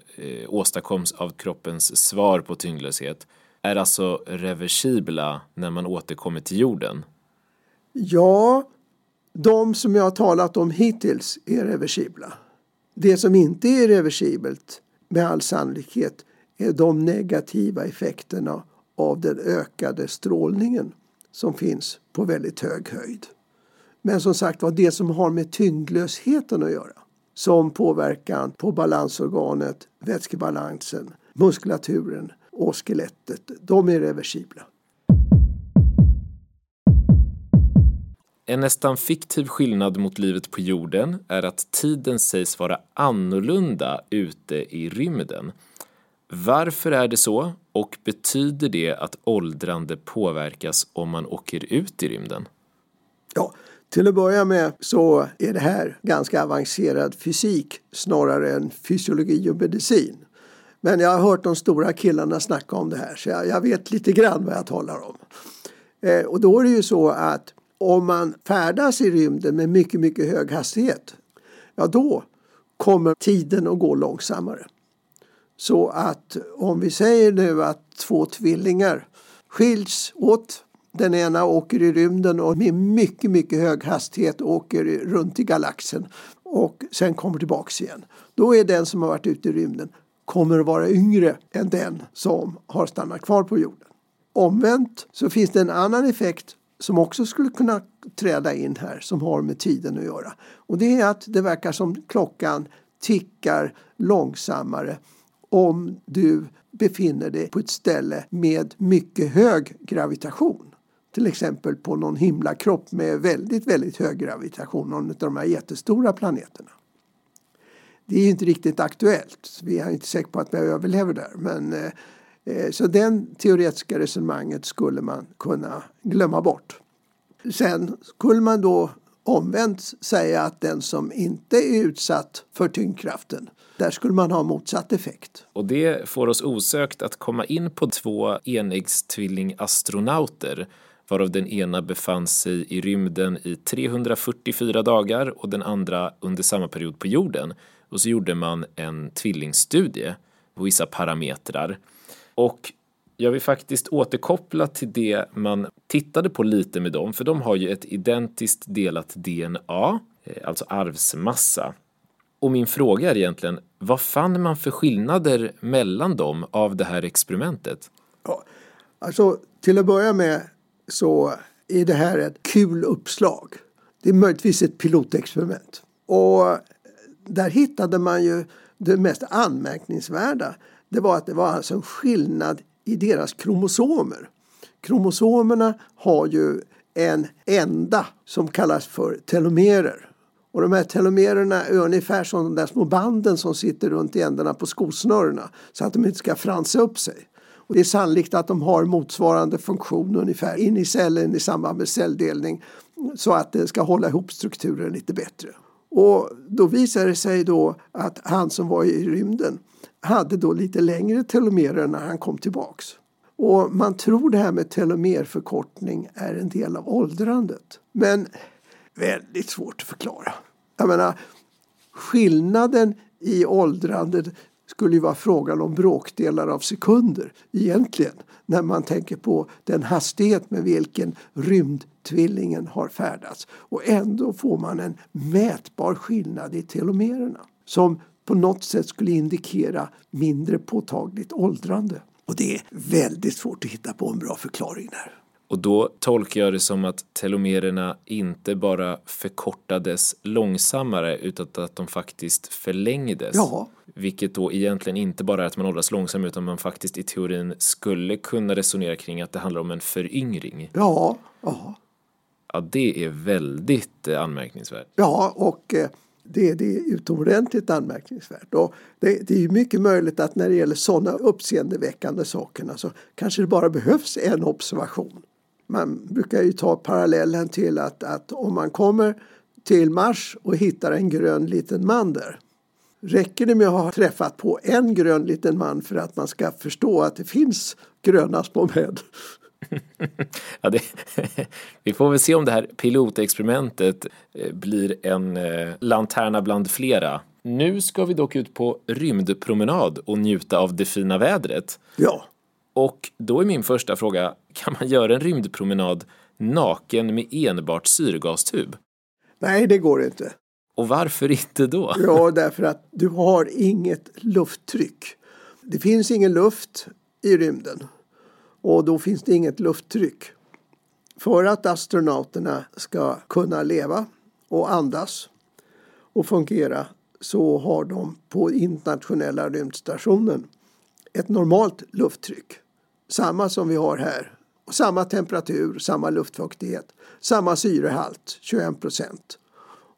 åstadkoms av kroppens svar på tyngdlöshet är alltså reversibla när man återkommer till jorden? Ja, de som jag har talat om hittills är reversibla. Det som inte är reversibelt med all sannolikhet är de negativa effekterna av den ökade strålningen som finns på väldigt hög höjd. Men som sagt var, det som har med tyngdlösheten att göra som påverkan på balansorganet, vätskebalansen, muskulaturen och skelettet, de är reversibla. En nästan fiktiv skillnad mot livet på jorden är att tiden sägs vara annorlunda ute i rymden. Varför är det så och betyder det att åldrande påverkas om man åker ut i rymden? Ja, till att börja med så är det här ganska avancerad fysik snarare än fysiologi och medicin. Men jag har hört de stora killarna snacka om det här så jag, jag vet lite grann vad jag talar om. Eh, och då är det ju så att om man färdas i rymden med mycket, mycket hög hastighet, ja då kommer tiden att gå långsammare. Så att om vi säger nu att två tvillingar skiljs åt den ena åker i rymden och med mycket, mycket hög hastighet åker runt i galaxen och sen kommer tillbaks igen. Då är den som har varit ute i rymden kommer att vara yngre än den som har stannat kvar på jorden. Omvänt så finns det en annan effekt som också skulle kunna träda in här som har med tiden att göra. Och det är att det verkar som klockan tickar långsammare om du befinner dig på ett ställe med mycket hög gravitation. Till exempel på någon himlakropp med väldigt, väldigt hög gravitation, någon av de här jättestora planeterna. Det är inte riktigt aktuellt. Vi är inte säkra på att vi överlever där. Men, eh, Eh, så den teoretiska resonemanget skulle man kunna glömma bort. Sen skulle man då omvänt säga att den som inte är utsatt för tyngdkraften, där skulle man ha motsatt effekt. Och det får oss osökt att komma in på två enäggstvillingastronauter varav den ena befann sig i rymden i 344 dagar och den andra under samma period på jorden. Och så gjorde man en tvillingstudie på vissa parametrar. Och jag vill faktiskt återkoppla till det man tittade på lite med dem, för de har ju ett identiskt delat DNA, eh, alltså arvsmassa. Och min fråga är egentligen, vad fann man för skillnader mellan dem av det här experimentet? Ja, alltså till att börja med så är det här ett kul uppslag. Det är möjligtvis ett pilotexperiment. Och där hittade man ju det mest anmärkningsvärda. Det var att det var alltså en skillnad i deras kromosomer. Kromosomerna har ju en ända som kallas för telomerer. Och de här telomererna är ungefär som de där små banden som sitter runt i ändarna på skosnörena så att de inte ska fransa upp sig. Och det är sannolikt att de har motsvarande funktion ungefär in i cellen i samband med celldelning så att det ska hålla ihop strukturen lite bättre. Och då visade det sig då att han som var i rymden hade då lite längre telomerer när han kom tillbaks. Och man tror det här med telomerförkortning är en del av åldrandet. Men väldigt svårt att förklara. Jag menar, skillnaden i åldrandet skulle ju vara frågan om bråkdelar av sekunder egentligen när man tänker på den hastighet med vilken rymdtvillingen har färdats. Och ändå får man en mätbar skillnad i telomererna som på något sätt skulle indikera mindre påtagligt åldrande. Och det är väldigt svårt att hitta på en bra förklaring där. Och då tolkar jag det som att telomererna inte bara förkortades långsammare utan att de faktiskt förlängdes. Ja. Vilket då egentligen inte bara är att man åldras långsammare utan man faktiskt i teorin skulle kunna resonera kring att det handlar om en föryngring. Ja, ja. Ja, det är väldigt eh, anmärkningsvärt. Ja, och eh, det, det är utomordentligt anmärkningsvärt. Och det, det är mycket möjligt att när det gäller sådana uppseendeväckande saker så kanske det bara behövs en observation. Man brukar ju ta parallellen till att, att om man kommer till Mars och hittar en grön liten man där. Räcker det med att ha träffat på en grön liten man för att man ska förstå att det finns gröna små män? Ja, det, (laughs) vi får väl se om det här pilotexperimentet eh, blir en eh, lanterna bland flera. Nu ska vi dock ut på rymdpromenad och njuta av det fina vädret. Ja. Och då är min första fråga, kan man göra en rymdpromenad naken med enbart syrgastub? Nej, det går inte. Och varför inte då? (laughs) Ja, därför att du har inget lufttryck. Det finns ingen luft i rymden och då finns det inget lufttryck. För att astronauterna ska kunna leva och andas och fungera så har de på internationella rymdstationen ett normalt lufttryck. Samma som vi har här. Samma temperatur, samma luftfuktighet, samma syrehalt, 21 procent.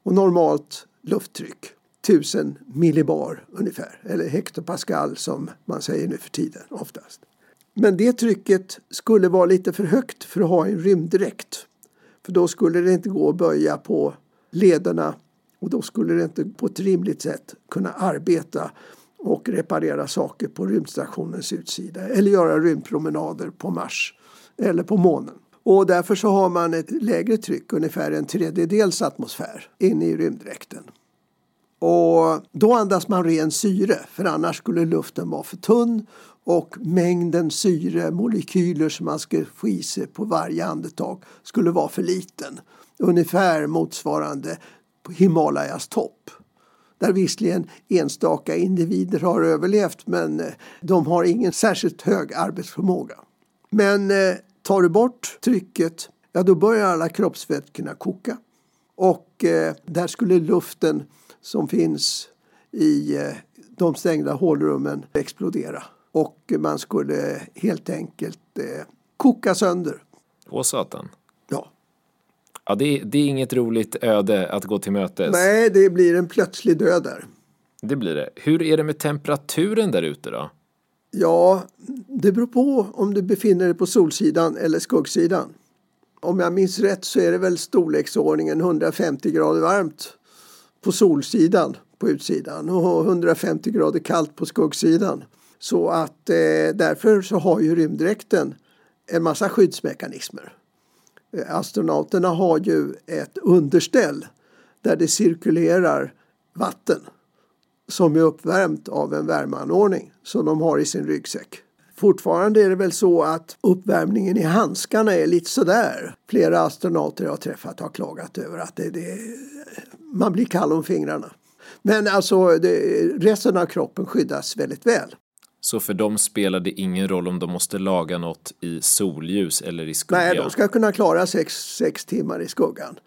Och normalt lufttryck, 1000 millibar ungefär, eller hektopascal som man säger nu för tiden oftast. Men det trycket skulle vara lite för högt för att ha en rymddräkt. För då skulle det inte gå att böja på lederna och då skulle det inte på ett rimligt sätt kunna arbeta och reparera saker på rymdstationens utsida eller göra rymdpromenader på Mars eller på månen. Och därför så har man ett lägre tryck, ungefär en tredjedels atmosfär, inne i rymddräkten. Och då andas man ren syre, för annars skulle luften vara för tunn och mängden syremolekyler som man skulle få i sig på varje andetag skulle vara för liten. Ungefär motsvarande på Himalayas topp. Där visserligen enstaka individer har överlevt men eh, de har ingen särskilt hög arbetsförmåga. Men eh, tar du bort trycket, ja då börjar alla kroppsvätskorna koka. Och eh, där skulle luften som finns i eh, de stängda hålrummen explodera. Och man skulle helt enkelt eh, koka sönder. Åh satan. Ja. Ja, det, det är inget roligt öde att gå till mötes. Nej, det blir en plötslig död där. Det blir det. Hur är det med temperaturen där ute då? Ja, det beror på om du befinner dig på solsidan eller skuggsidan. Om jag minns rätt så är det väl storleksordningen 150 grader varmt på solsidan på utsidan och 150 grader kallt på skuggsidan. Så att eh, därför så har ju rymddräkten en massa skyddsmekanismer. Eh, astronauterna har ju ett underställ där det cirkulerar vatten som är uppvärmt av en värmeanordning som de har i sin ryggsäck. Fortfarande är det väl så att uppvärmningen i handskarna är lite sådär. Flera astronauter jag har träffat har klagat över att det, det, man blir kall om fingrarna. Men alltså det, resten av kroppen skyddas väldigt väl. Så för dem spelar det ingen roll om de måste laga något i solljus eller i skugga? Nej, de ska kunna klara sex, sex timmar i skuggan.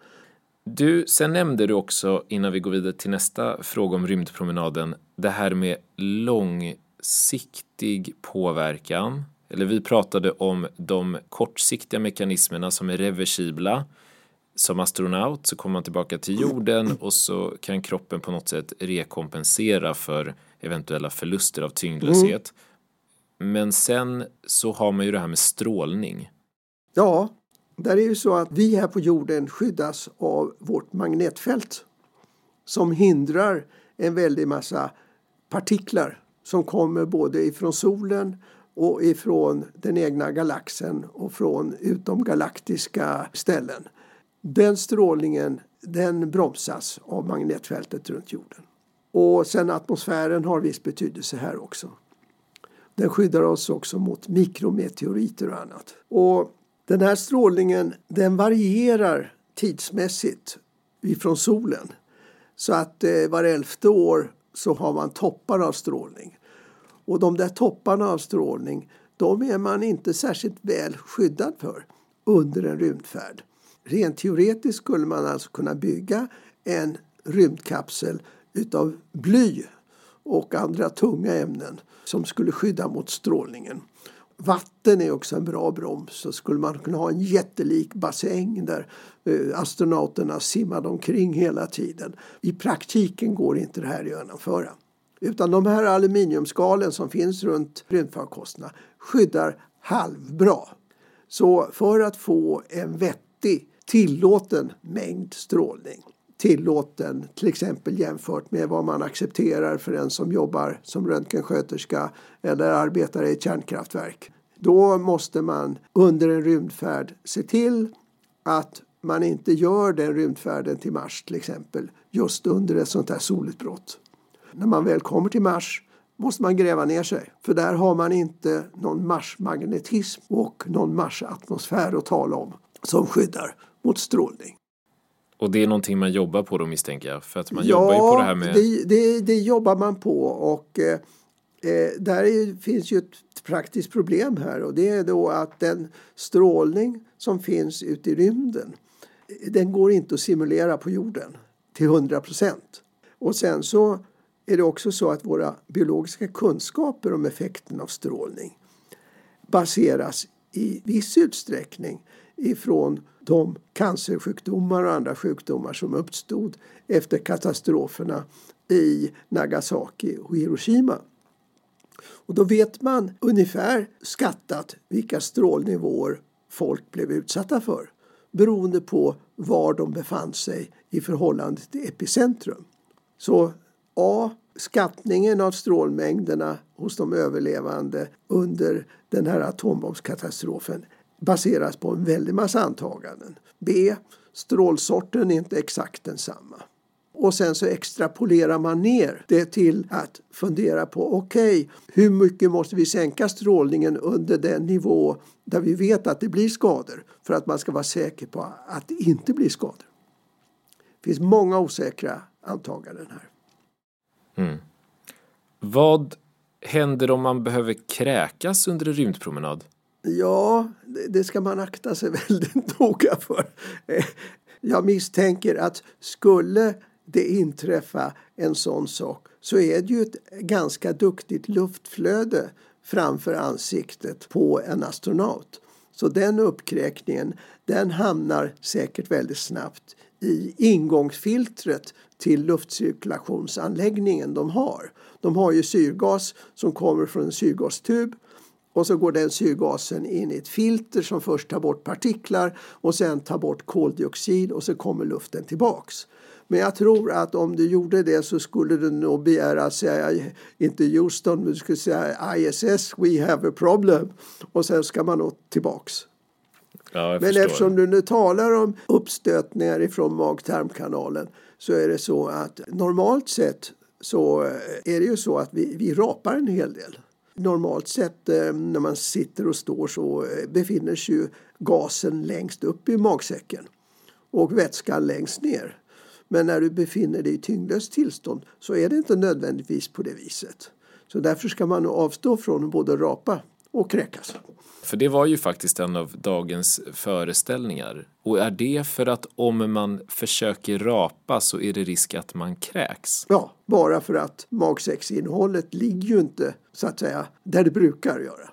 Du, sen nämnde du också innan vi går vidare till nästa fråga om rymdpromenaden det här med långsiktig påverkan. Eller vi pratade om de kortsiktiga mekanismerna som är reversibla. Som astronaut så kommer man tillbaka till jorden och så kan kroppen på något sätt rekompensera för eventuella förluster av tyngdlöshet. Mm. Men sen så har man ju det här med strålning. Ja, där är ju så att vi här på jorden skyddas av vårt magnetfält som hindrar en väldig massa partiklar som kommer både ifrån solen och ifrån den egna galaxen och från utomgalaktiska ställen. Den strålningen den bromsas av magnetfältet runt jorden. Och sen atmosfären har viss betydelse här också. Den skyddar oss också mot mikrometeoriter och annat. Och den här strålningen den varierar tidsmässigt ifrån solen. Så att eh, var elfte år så har man toppar av strålning. Och de där topparna av strålning de är man inte särskilt väl skyddad för under en rymdfärd. Rent teoretiskt skulle man alltså kunna bygga en rymdkapsel utav bly och andra tunga ämnen som skulle skydda mot strålningen. Vatten är också en bra broms. Så skulle man kunna ha en jättelik bassäng där eh, astronauterna simmade omkring hela tiden. I praktiken går inte det här att genomföra. Utan de här aluminiumskalen som finns runt rymdfarkosterna skyddar halvbra. Så för att få en vettig tillåten mängd strålning tillåten till exempel jämfört med vad man accepterar för en som jobbar som röntgensköterska eller arbetar i ett kärnkraftverk. Då måste man under en rymdfärd se till att man inte gör den rymdfärden till Mars till exempel just under ett sånt här solutbrott. När man väl kommer till Mars måste man gräva ner sig för där har man inte någon Marsmagnetism och någon Marsatmosfär att tala om som skyddar mot strålning. Och det är någonting man jobbar på då misstänker jag? För att man ja, jobbar ju på det här med... det, det, det jobbar man på och eh, eh där är, finns ju ett praktiskt problem här och det är då att den strålning som finns ute i rymden den går inte att simulera på jorden till 100 procent. Och sen så är det också så att våra biologiska kunskaper om effekten av strålning baseras i viss utsträckning ifrån de cancersjukdomar och andra sjukdomar som uppstod efter katastroferna i Nagasaki och Hiroshima. Och då vet man ungefär skattat vilka strålnivåer folk blev utsatta för beroende på var de befann sig i förhållande till epicentrum. Så A. Skattningen av strålmängderna hos de överlevande under den här atombombskatastrofen baseras på en väldig massa antaganden. B. Strålsorten är inte exakt densamma. Och sen så extrapolerar man ner det till att fundera på okej, okay, hur mycket måste vi sänka strålningen under den nivå där vi vet att det blir skador för att man ska vara säker på att det inte blir skador. Det finns många osäkra antaganden här. Mm. Vad händer om man behöver kräkas under en rymdpromenad? Ja, det ska man akta sig (laughs) väldigt noga för. Eh, jag misstänker att skulle det inträffa en sån sak så är det ju ett ganska duktigt luftflöde framför ansiktet på en astronaut. Så den uppkräkningen den hamnar säkert väldigt snabbt i ingångsfiltret till luftcirkulationsanläggningen de har. De har ju syrgas som kommer från en syrgastub och så går den syrgasen in i ett filter som först tar bort partiklar och sen tar bort koldioxid och så kommer luften tillbaks. Men jag tror att om du gjorde det så skulle du nog begära säga, inte Houston, men du skulle säga ISS, we have a problem. Och sen ska man nog tillbaks. Ja, men eftersom du nu talar om uppstötningar ifrån mag-tarmkanalen så är det så att normalt sett så är det ju så att vi, vi rapar en hel del. Normalt sett eh, när man sitter och står så eh, befinner sig ju gasen längst upp i magsäcken och vätskan längst ner. Men när du befinner dig i tyngdlöst tillstånd så är det inte nödvändigtvis på det viset. Så därför ska man avstå från att både rapa och kräkas. För det var ju faktiskt en av dagens föreställningar. Och är det för att om man försöker rapa så är det risk att man kräks? Ja, bara för att magsäcksinnehållet ligger ju inte så att säga där det brukar göra.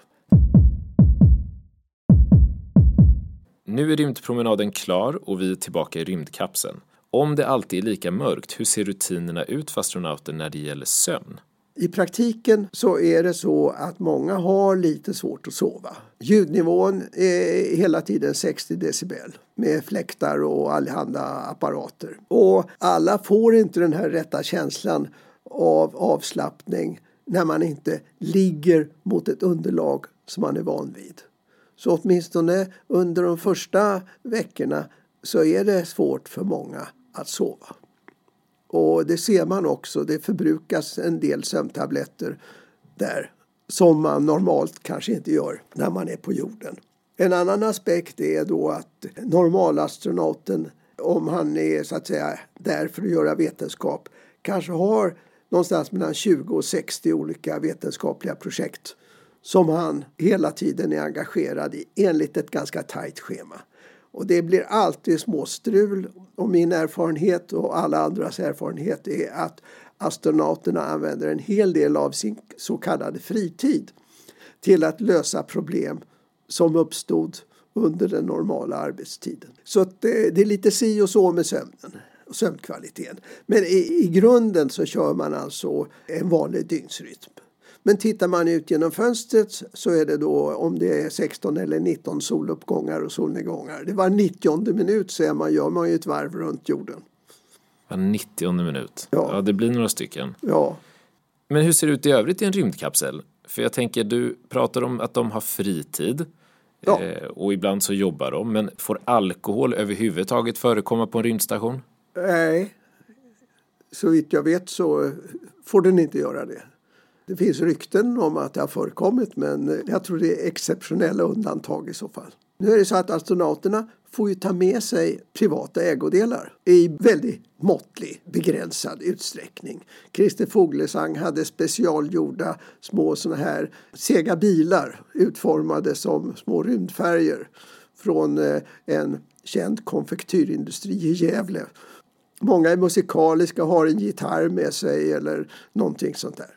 Nu är rymdpromenaden klar och vi är tillbaka i rymdkapseln. Om det alltid är lika mörkt, hur ser rutinerna ut för astronauter när det gäller sömn? I praktiken så är det så att många har lite svårt att sova. Ljudnivån är hela tiden 60 decibel med fläktar och allehanda apparater. Och alla får inte den här rätta känslan av avslappning när man inte ligger mot ett underlag som man är van vid. Så åtminstone under de första veckorna så är det svårt för många att sova. Och det ser man också, det förbrukas en del sömntabletter där som man normalt kanske inte gör när man är på jorden. En annan aspekt är då att normalastronauten, om han är så att säga där för att göra vetenskap, kanske har någonstans mellan 20 och 60 olika vetenskapliga projekt som han hela tiden är engagerad i enligt ett ganska tajt schema. Och det blir alltid småstrul och min erfarenhet och alla andras erfarenhet är att astronauterna använder en hel del av sin så kallade fritid till att lösa problem som uppstod under den normala arbetstiden. Så det, det, är lite si och så med sömnen och sömnkvaliteten. Men i, i grunden så kör man alltså en vanlig dygnsrytm. Men tittar man ut genom fönstret så är det då om det är 16 eller 19 soluppgångar och solnedgångar. Det var 90 minut så man, gör man ju ett varv runt jorden. Var 90 minut? Ja. ja, det blir några stycken. Ja. Men hur ser det ut i övrigt i en rymdkapsel? För jag tänker, du pratar om att de har fritid. Ja. Eh, och ibland så jobbar de. Men får alkohol överhuvudtaget förekomma på en rymdstation? Nej, så vitt jag vet så får den inte göra det. Det finns rykten om att det har förekommit men jag tror det är exceptionella undantag i så fall. Nu är det så att astronauterna får ju ta med sig privata ägodelar i väldigt måttlig, begränsad utsträckning. Christer Fuglesang hade specialgjorda små såna här sega bilar utformade som små rymdfärger från eh, en känd konfektyrindustri i Gävle. Många är musikaliska, har en gitarr med sig eller någonting sånt där.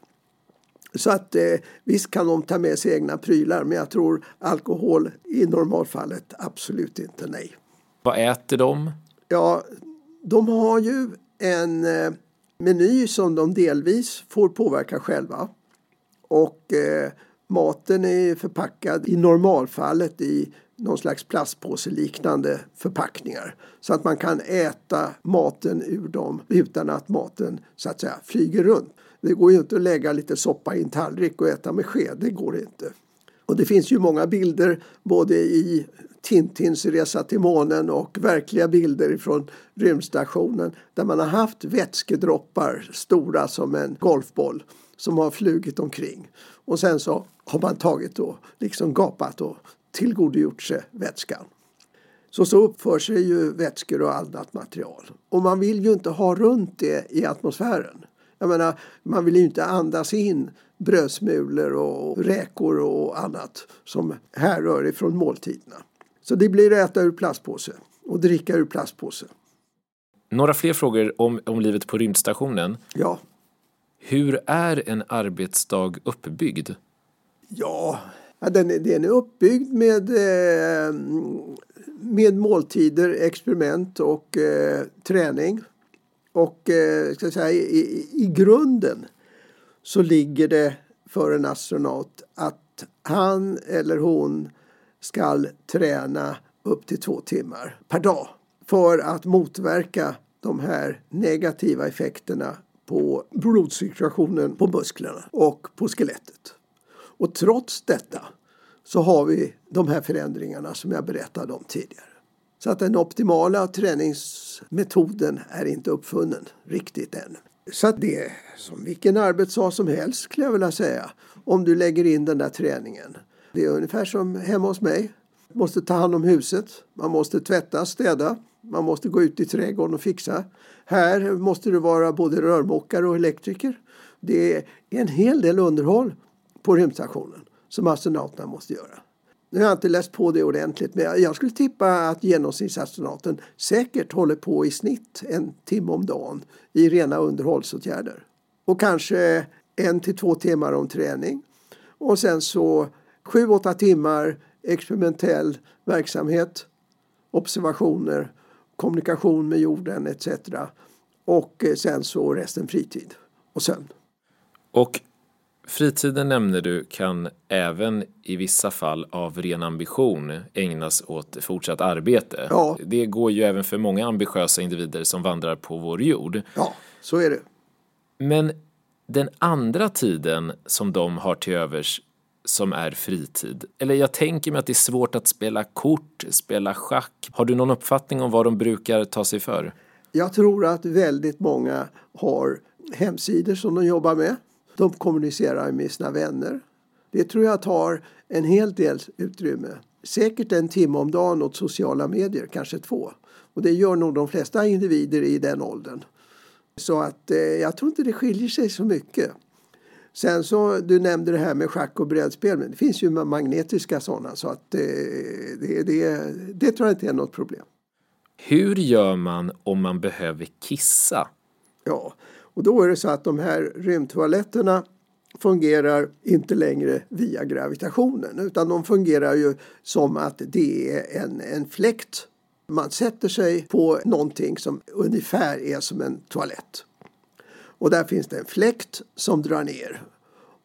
Så att eh, visst kan de ta med sig egna prylar men jag tror alkohol i normalfallet absolut inte nej. Vad äter de? Ja, de har ju en eh, meny som de delvis får påverka själva. Och eh, maten är förpackad i normalfallet i någon slags plastpåseliknande förpackningar. Så att man kan äta maten ur dem utan att maten så att säga flyger runt. Det går ju inte att lägga lite soppa i en tallrik och äta med sked, det går inte. Och det finns ju många bilder både i Tintins resa till månen och verkliga bilder från rymdstationen där man har haft vätskedroppar stora som en golfboll som har flugit omkring. Och sen så har man tagit och liksom gapat och tillgodogjort sig vätskan. Så så uppför sig ju vätskor och annat material. Och man vill ju inte ha runt det i atmosfären. Jag menar, man vill ju inte andas in brödsmulor och räkor och annat som härrör ifrån måltiderna. Så det blir att äta ur plastpåse och dricka ur plastpåse. Några fler frågor om, om livet på rymdstationen. Ja. Hur är en arbetsdag uppbyggd? Ja, den, den är uppbyggd med, eh, med måltider, experiment och eh, träning. Och eh, ska säga, i, i grunden så ligger det för en astronaut att han eller hon ska träna upp till två timmar per dag för att motverka de här negativa effekterna på blodcirkulationen på musklerna och på skelettet. Och trots detta så har vi de här förändringarna som jag berättade om tidigare. Så att den optimala träningsmetoden är inte uppfunnen riktigt än. Så att det är som vilken arbetsdag som helst skulle jag vilja säga. Om du lägger in den där träningen. Det är ungefär som hemma hos mig. Man måste ta hand om huset. Man måste tvätta, städa. Man måste gå ut i trädgården och fixa. Här måste du vara både rörmokare och elektriker. Det är en hel del underhåll på rymdstationen som astronauterna måste göra. Nu har jag inte läst på det ordentligt men jag skulle tippa att genomsnittsastronauten säkert håller på i snitt en timme om dagen i rena underhållsåtgärder. Och kanske en till två timmar om träning. Och sen så sju, åtta timmar experimentell verksamhet, observationer, kommunikation med jorden etc. Och eh, sen så resten fritid och sömn. Och Fritiden nämner du kan även i vissa fall av ren ambition ägnas åt fortsatt arbete. Ja. Det går ju även för många ambitiösa individer som vandrar på vår jord. Ja, så är det. Men den andra tiden som de har till övers som är fritid. Eller jag tänker mig att det är svårt att spela kort, spela schack. Har du någon uppfattning om vad de brukar ta sig för? Jag tror att väldigt många har hemsidor som de jobbar med. De kommunicerar med sina vänner. Det tror jag tar en hel del utrymme. Säkert en timme om dagen åt sociala medier, kanske två. Och det gör nog de flesta individer i den åldern. Så att eh, jag tror inte det skiljer sig så mycket. Sen så, du nämnde det här med schack och brädspel, men det finns ju magnetiska sådana så att eh, det, det, det tror jag inte är något problem. Hur gör man om man behöver kissa? Ja, och då är det så att de här rymdtoaletterna fungerar inte längre via gravitationen utan de fungerar ju som att det är en, en fläkt. Man sätter sig på någonting som ungefär är som en toalett. Och där finns det en fläkt som drar ner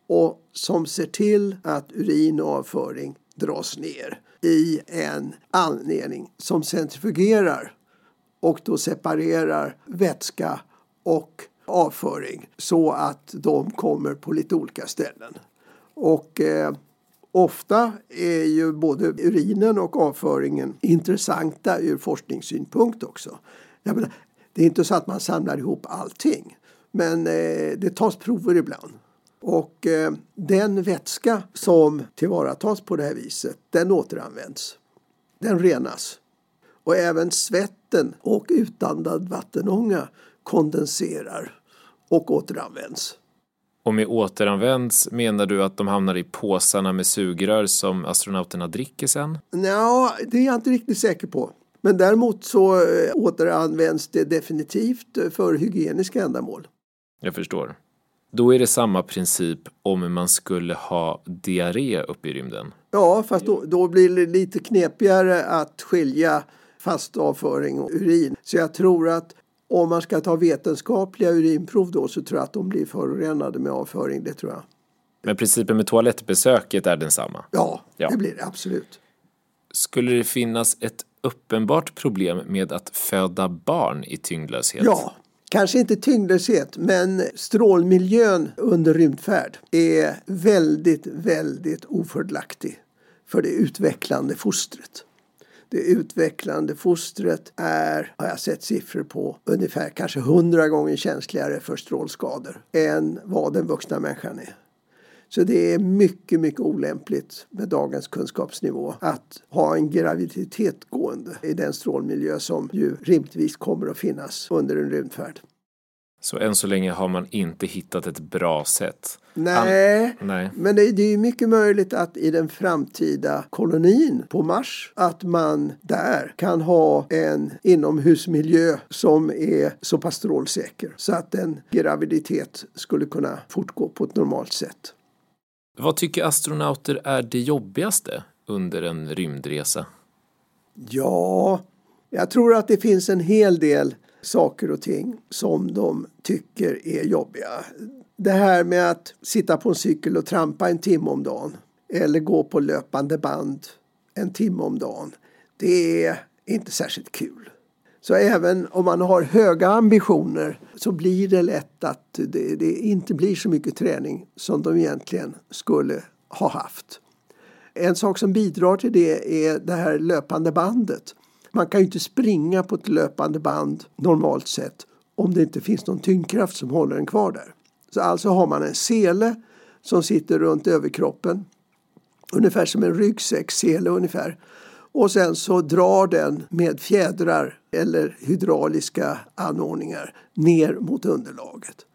och som ser till att urin och avföring dras ner i en anledning som centrifugerar och då separerar vätska och avföring så att de kommer på lite olika ställen. Och eh, ofta är ju både urinen och avföringen intressanta ur forskningssynpunkt också. Jag menar, det är inte så att man samlar ihop allting men eh, det tas prover ibland. Och eh, den vätska som tillvaratas på det här viset, den återanvänds. Den renas. Och även svetten och utandad vattenånga kondenserar och återanvänds. Och med återanvänds menar du att de hamnar i påsarna med sugrör som astronauterna dricker sen? Ja, det är jag inte riktigt säker på. Men däremot så eh, återanvänds det definitivt för hygieniska ändamål. Jag förstår. Då är det samma princip om man skulle ha diarré uppe i rymden? Ja, fast då, då blir det lite knepigare att skilja fast avföring och urin. Så jag tror att om man ska ta vetenskapliga urinprov då så tror jag att de blir förorenade med avföring, det tror jag. Men principen med toalettbesöket är densamma? Ja, ja. det blir det absolut. Skulle det finnas ett uppenbart problem med att föda barn i tyngdlöshet? Ja, kanske inte tyngdlöshet, men strålmiljön under rymdfärd är väldigt, väldigt ofördelaktig för det utvecklande fostret. Det utvecklande fostret är, har jag sett siffror på, ungefär kanske hundra gånger känsligare för strålskador än vad den vuxna människan är. Så det är mycket, mycket olämpligt med dagens kunskapsnivå att ha en graviditet gående i den strålmiljö som ju rimligtvis kommer att finnas under en rymdfärd. Så än så länge har man inte hittat ett bra sätt? Nej, An nej. men det, det är mycket möjligt att i den framtida kolonin på Mars att man där kan ha en inomhusmiljö som är så pass strålsäker så att en graviditet skulle kunna fortgå på ett normalt sätt. Vad tycker astronauter är det jobbigaste under en rymdresa? Ja, jag tror att det finns en hel del saker och ting som de tycker är jobbiga. Det här med att sitta på en cykel och trampa en timme om dagen eller gå på löpande band en timme om dagen. Det är inte särskilt kul. Så även om man har höga ambitioner så blir det lätt att det, det inte blir så mycket träning som de egentligen skulle ha haft. En sak som bidrar till det är det här löpande bandet. Man kan ju inte springa på ett löpande band normalt sett om det inte finns någon tyngdkraft som håller en kvar där. Så alltså har man en sele som sitter runt överkroppen. Ungefär som en ryggsäckssele ungefär. Och sen så drar den med fjädrar eller hydrauliska anordningar ner mot underlaget.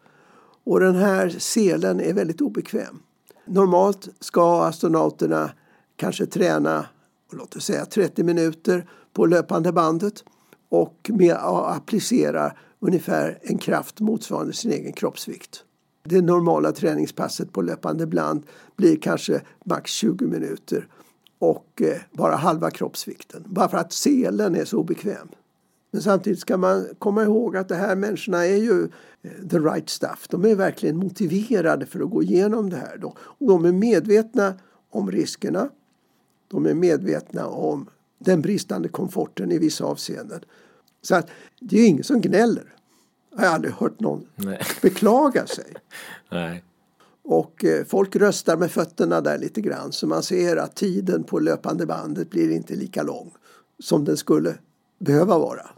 Och den här selen är väldigt obekväm. Normalt ska astronauterna kanske träna låt oss säga 30 minuter på löpande bandet och med att applicera ungefär en kraft motsvarande sin egen kroppsvikt. Det normala träningspasset på löpande band blir kanske max 20 minuter och eh, bara halva kroppsvikten. Bara för att selen är så obekväm. Men samtidigt ska man komma ihåg att de här människorna är ju eh, the right stuff. De är verkligen motiverade för att gå igenom det här. Då. Och de är medvetna om riskerna. De är medvetna om den bristande komforten i vissa avseenden. Så att det är ju ingen som gnäller. Jag har aldrig hört någon Nej. beklaga sig. (laughs) Nej. Och eh, folk röstar med fötterna där lite grann så man ser att tiden på löpande bandet blir inte lika lång som den skulle behöva vara.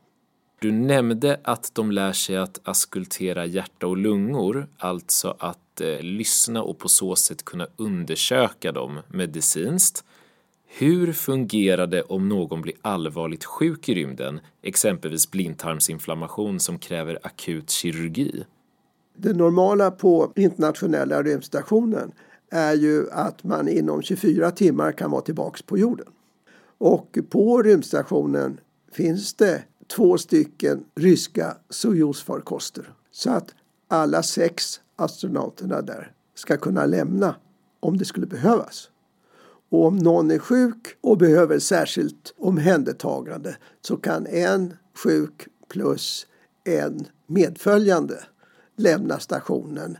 Du nämnde att de lär sig att askultera hjärta och lungor, alltså att eh, lyssna och på så sätt kunna undersöka dem medicinskt. Hur fungerar det om någon blir allvarligt sjuk i rymden, exempelvis blindtarmsinflammation som kräver akut kirurgi? Det normala på internationella rymdstationen är ju att man inom 24 timmar kan vara tillbaks på jorden. Och på rymdstationen finns det två stycken ryska Sojuz-farkoster. Så att alla sex astronauterna där ska kunna lämna om det skulle behövas. Och om någon är sjuk och behöver särskilt omhändertagande så kan en sjuk plus en medföljande lämna stationen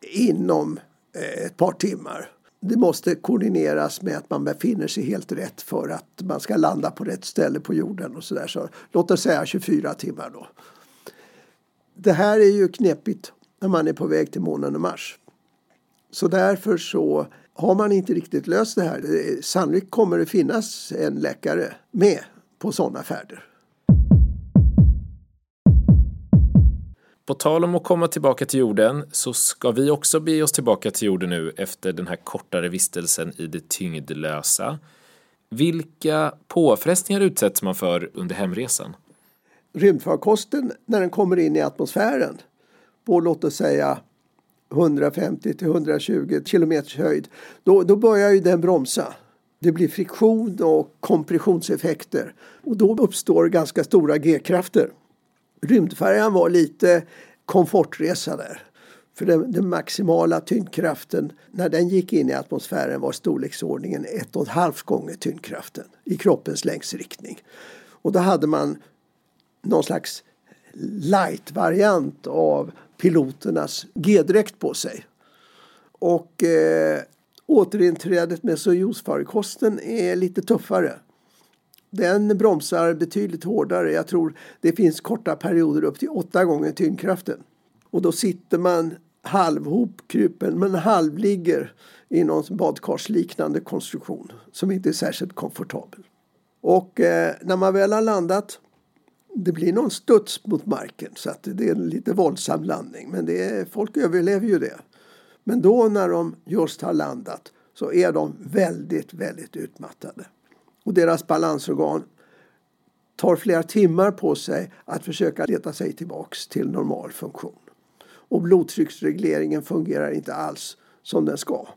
inom eh, ett par timmar. Det måste koordineras med att man befinner sig helt rätt för att man ska landa på rätt ställe på jorden och sådär. Så låt oss säga 24 timmar då. Det här är ju knepigt när man är på väg till månen och Mars. Så därför så har man inte riktigt löst det här. Sannolikt kommer det finnas en läkare med på sådana färder. På tal om att komma tillbaka till jorden så ska vi också bege oss tillbaka till jorden nu efter den här kortare vistelsen i det tyngdlösa. Vilka påfrestningar utsätts man för under hemresan? Rymdfarkosten när den kommer in i atmosfären på låt oss säga 150 till 120 kilometers höjd, då, då börjar ju den bromsa. Det blir friktion och kompressionseffekter och då uppstår ganska stora G-krafter. Rymdfärjan var lite komfortresa där. För den, den, maximala tyngdkraften när den gick in i atmosfären var storleksordningen ett och ett halvt gånger tyngdkraften i kroppens längsriktning. Och då hade man någon slags light-variant av piloternas G-dräkt på sig. Och eh, återinträdet med Sojusfarkosten är lite tuffare. Den bromsar betydligt hårdare. Jag tror det finns korta perioder upp till åtta gånger tyngdkraften. Och då sitter man halvhopkrupen men halvligger i någon badkarsliknande konstruktion som inte är särskilt komfortabel. Och eh, när man väl har landat det blir någon studs mot marken så att det är en lite våldsam landning. Men det är, folk överlever ju det. Men då när de just har landat så är de väldigt, väldigt utmattade. Och deras balansorgan tar flera timmar på sig att försöka leta sig tillbaks till normal funktion. Och blodtrycksregleringen fungerar inte alls som den ska.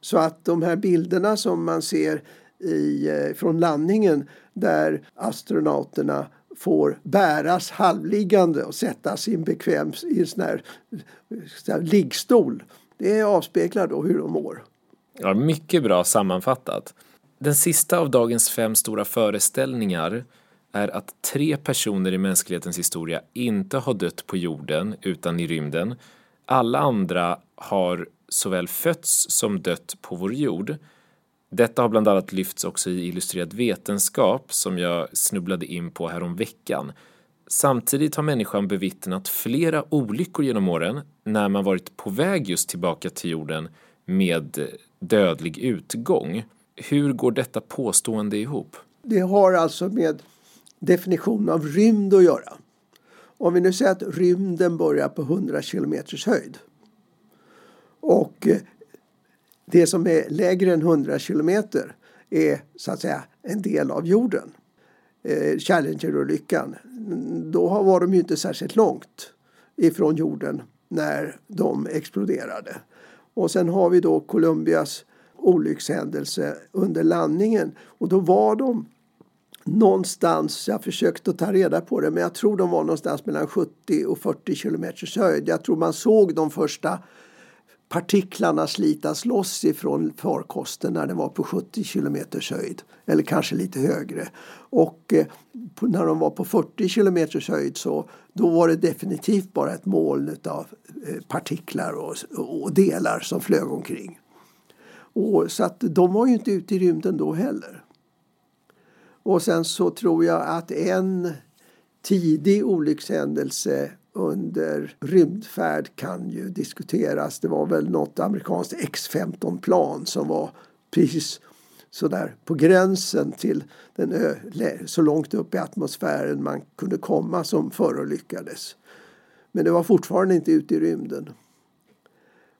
Så att de här bilderna som man ser i, eh, från landningen där astronauterna får bäras halvliggande och sättas i en bekväm i en sån här, sån här liggstol. Det avspeglar då hur de mår. Ja, mycket bra sammanfattat. Den sista av dagens fem stora föreställningar är att tre personer i mänsklighetens historia inte har dött på jorden utan i rymden. Alla andra har såväl fötts som dött på vår jord. Detta har bland annat lyfts också i Illustrerad vetenskap som jag snubblade in på häromveckan. Samtidigt har människan bevittnat flera olyckor genom åren när man varit på väg just tillbaka till jorden med dödlig utgång. Hur går detta påstående ihop? Det har alltså med definitionen av rymd att göra. Om vi nu säger att rymden börjar på 100 kilometers höjd och eh, det som är lägre än 100 kilometer är så att säga en del av jorden. Eh, Challenger-olyckan, då var de ju inte särskilt långt ifrån jorden när de exploderade. Och sen har vi då Columbias olyckshändelse under landningen och då var de någonstans, jag försökte att ta reda på det, men jag tror de var någonstans mellan 70 och 40 kilometers höjd. Jag tror man såg de första partiklarna slitas loss ifrån farkosten när den var på 70 km höjd eller kanske lite högre. Och eh, när de var på 40 km höjd så då var det definitivt bara ett moln av eh, partiklar och, och, delar som flög omkring. Och, så att de var ju inte ute i rymden då heller. Och sen så tror jag att en tidig olyckshändelse under rymdfärd kan ju diskuteras. Det var väl något amerikanskt X-15-plan som var precis sådär på gränsen till den ö, så långt upp i atmosfären man kunde komma som förolyckades. Men det var fortfarande inte ute i rymden.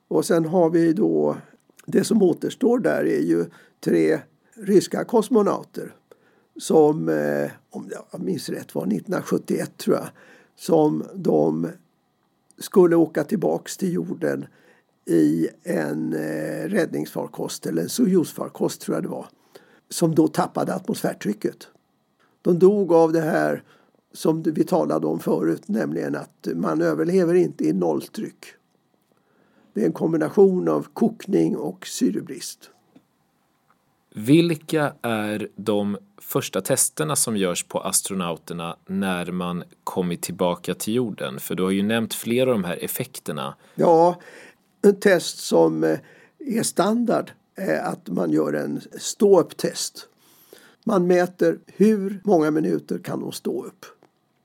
Och sen har vi då det som återstår där är ju tre ryska kosmonauter som, eh, om jag minns rätt, var 1971 tror jag som de skulle åka tillbaks till jorden i en eh, räddningsfarkost, eller en Sojusfarkost tror jag det var, som då tappade atmosfärtrycket. De dog av det här som vi talade om förut, nämligen att man överlever inte i nolltryck. Det är en kombination av kokning och syrebrist. Vilka är de första testerna som görs på astronauterna när man kommit tillbaka till jorden? För du har ju nämnt flera av de här effekterna. Ja, en test som eh, är standard är att man gör en stå-upp-test. Man mäter hur många minuter kan de stå upp.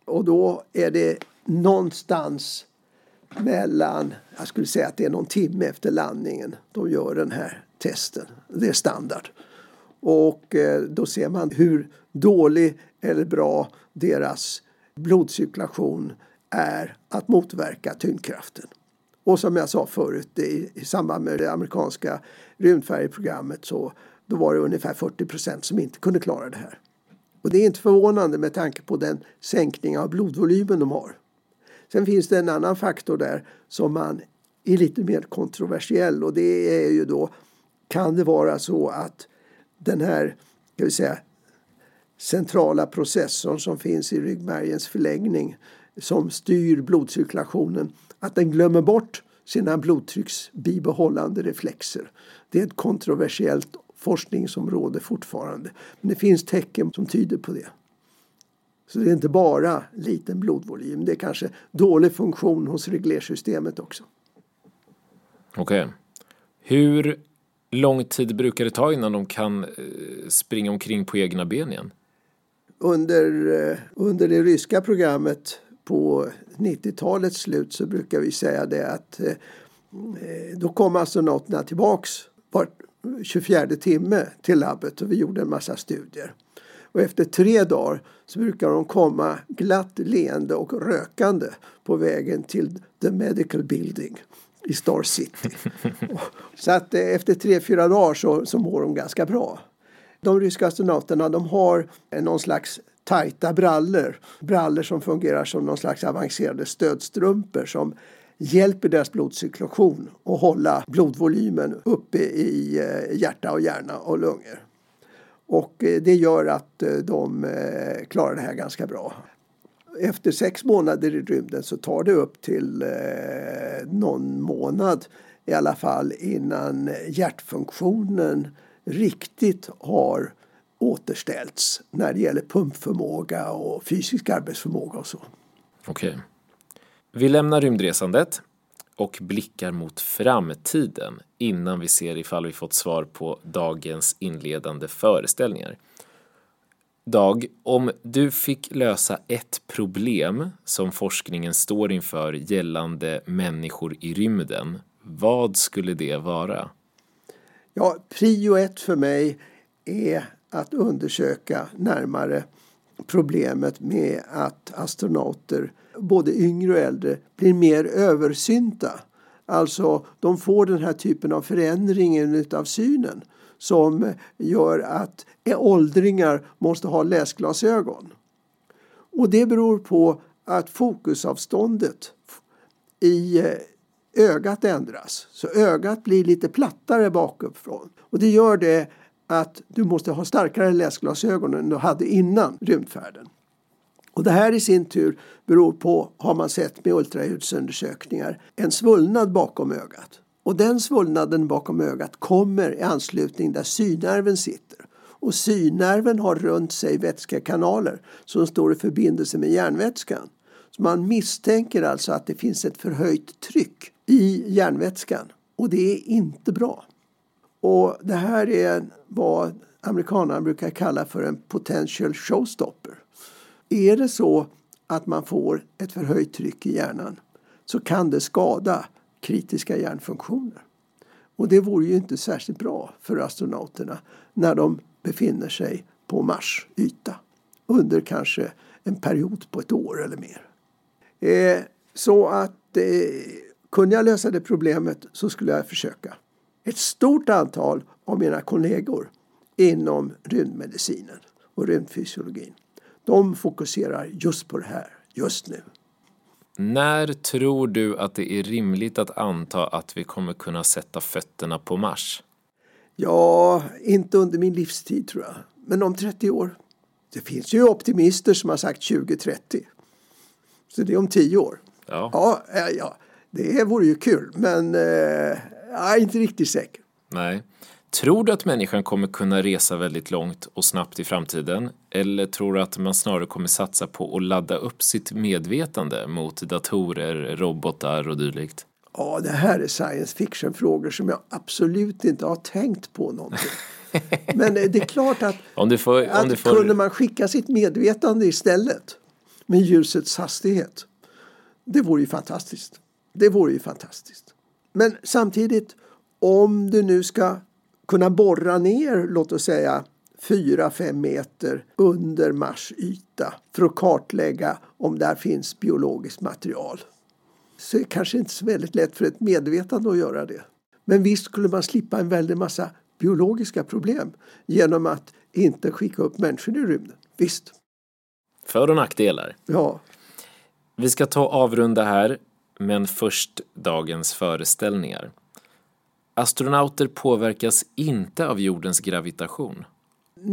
Och då är det någonstans mellan, jag skulle säga att det är någon timme efter landningen de gör den här testen. Det är standard. Och eh, då ser man hur dålig eller bra deras blodcirkulation är att motverka tyngdkraften. Och som jag sa förut i, i samband med det amerikanska rymdfärjeprogrammet så då var det ungefär 40 procent som inte kunde klara det här. Och det är inte förvånande med tanke på den sänkning av blodvolymen de har. Sen finns det en annan faktor där som man är lite mer kontroversiell och det är ju då kan det vara så att den här ska vi säga, centrala processorn som finns i ryggmärgens förlängning som styr blodcirkulationen att den glömmer bort sina blodtrycksbibehållande reflexer. Det är ett kontroversiellt forskningsområde fortfarande. Men det finns tecken som tyder på det. Så det är inte bara liten blodvolym, det är kanske dålig funktion hos reglersystemet också. Okej. Okay. Hur lång tid brukar det ta innan de kan eh, springa omkring på egna ben igen? Under, eh, under det ryska programmet på 90-talets slut så brukar vi säga det att eh, då kom astronauterna tillbaks var 24 timme till labbet och vi gjorde en massa studier. Och efter tre dagar så brukar de komma glatt leende och rökande på vägen till The Medical Building i Star City. (laughs) så att eh, efter tre, fyra dagar så, så mår de ganska bra. De ryska astronauterna de har eh, någon slags tajta brallor. Brallor som fungerar som någon slags avancerade stödstrumpor som hjälper deras blodcirkulation att hålla blodvolymen uppe i eh, hjärta och hjärna och lungor. Och det gör att de klarar det här ganska bra efter sex månader i rymden så tar det upp till eh, någon månad i alla fall innan hjärtfunktionen riktigt har återställts när det gäller pumpförmåga och fysisk arbetsförmåga och så. Okej. Okay. Vi lämnar rymdresandet och blickar mot framtiden innan vi ser ifall vi fått svar på dagens inledande föreställningar. Dag, om du fick lösa ett problem som forskningen står inför gällande människor i rymden, vad skulle det vara? Ja, prio ett för mig är att undersöka närmare problemet med att astronauter, både yngre och äldre, blir mer översynta. Alltså, de får den här typen av förändringen av synen som gör att åldringar måste ha läsglasögon. Och det beror på att fokusavståndet i eh, ögat ändras. Så ögat blir lite plattare bakifrån. Och det gör det att du måste ha starkare läsglasögon än du hade innan rymdfärden. Och det här i sin tur beror på, har man sett med ultraljudsundersökningar, en svullnad bakom ögat. Och den svullnaden bakom ögat kommer i anslutning där synnerven sitter. Och synnerven har runt sig vätskekanaler som står i förbindelse med hjärnvätskan. Så man misstänker alltså att det finns ett förhöjt tryck i hjärnvätskan och det är inte bra. Och det här är vad amerikanerna brukar kalla för en potential showstopper. Är det så att man får ett förhöjt tryck i hjärnan så kan det skada kritiska hjärnfunktioner. Och det vore ju inte särskilt bra för astronauterna när de befinner sig på Mars yta under kanske en period på ett år eller mer. Eh, så att eh, kunde jag lösa det problemet så skulle jag försöka. Ett stort antal av mina kollegor inom rymdmedicinen och rymdfysiologin de fokuserar just på det här just nu. När tror du att det är rimligt att anta att vi kommer kunna sätta fötterna på Mars? Ja, inte under min livstid tror jag. Men om 30 år. Det finns ju optimister som har sagt 2030. Så det är om 10 år. Ja. Ja, ja det vore ju kul men eh, jag är inte riktigt säker. Nej. Tror du att människan kommer kunna resa väldigt långt och snabbt i framtiden? Eller tror du att man snarare kommer satsa på att ladda upp sitt medvetande mot datorer, robotar och dylikt? Ja, det här är science fiction-frågor som jag absolut inte har tänkt på någonting. (laughs) Men det är klart att, om du får, att du får... kunde man skicka sitt medvetande istället med ljusets hastighet. Det vore ju fantastiskt. Det vore ju fantastiskt. Men samtidigt, om du nu ska kunna borra ner, låt oss säga 4-5 meter under Mars yta för att kartlägga om där finns biologiskt material. Så det är kanske inte så väldigt lätt för ett medvetande att göra det. Men visst skulle man slippa en väldig massa biologiska problem genom att inte skicka upp människor i rymden. Visst. För och nackdelar. Ja. Vi ska ta avrunda här, men först dagens föreställningar. Astronauter påverkas inte av jordens gravitation.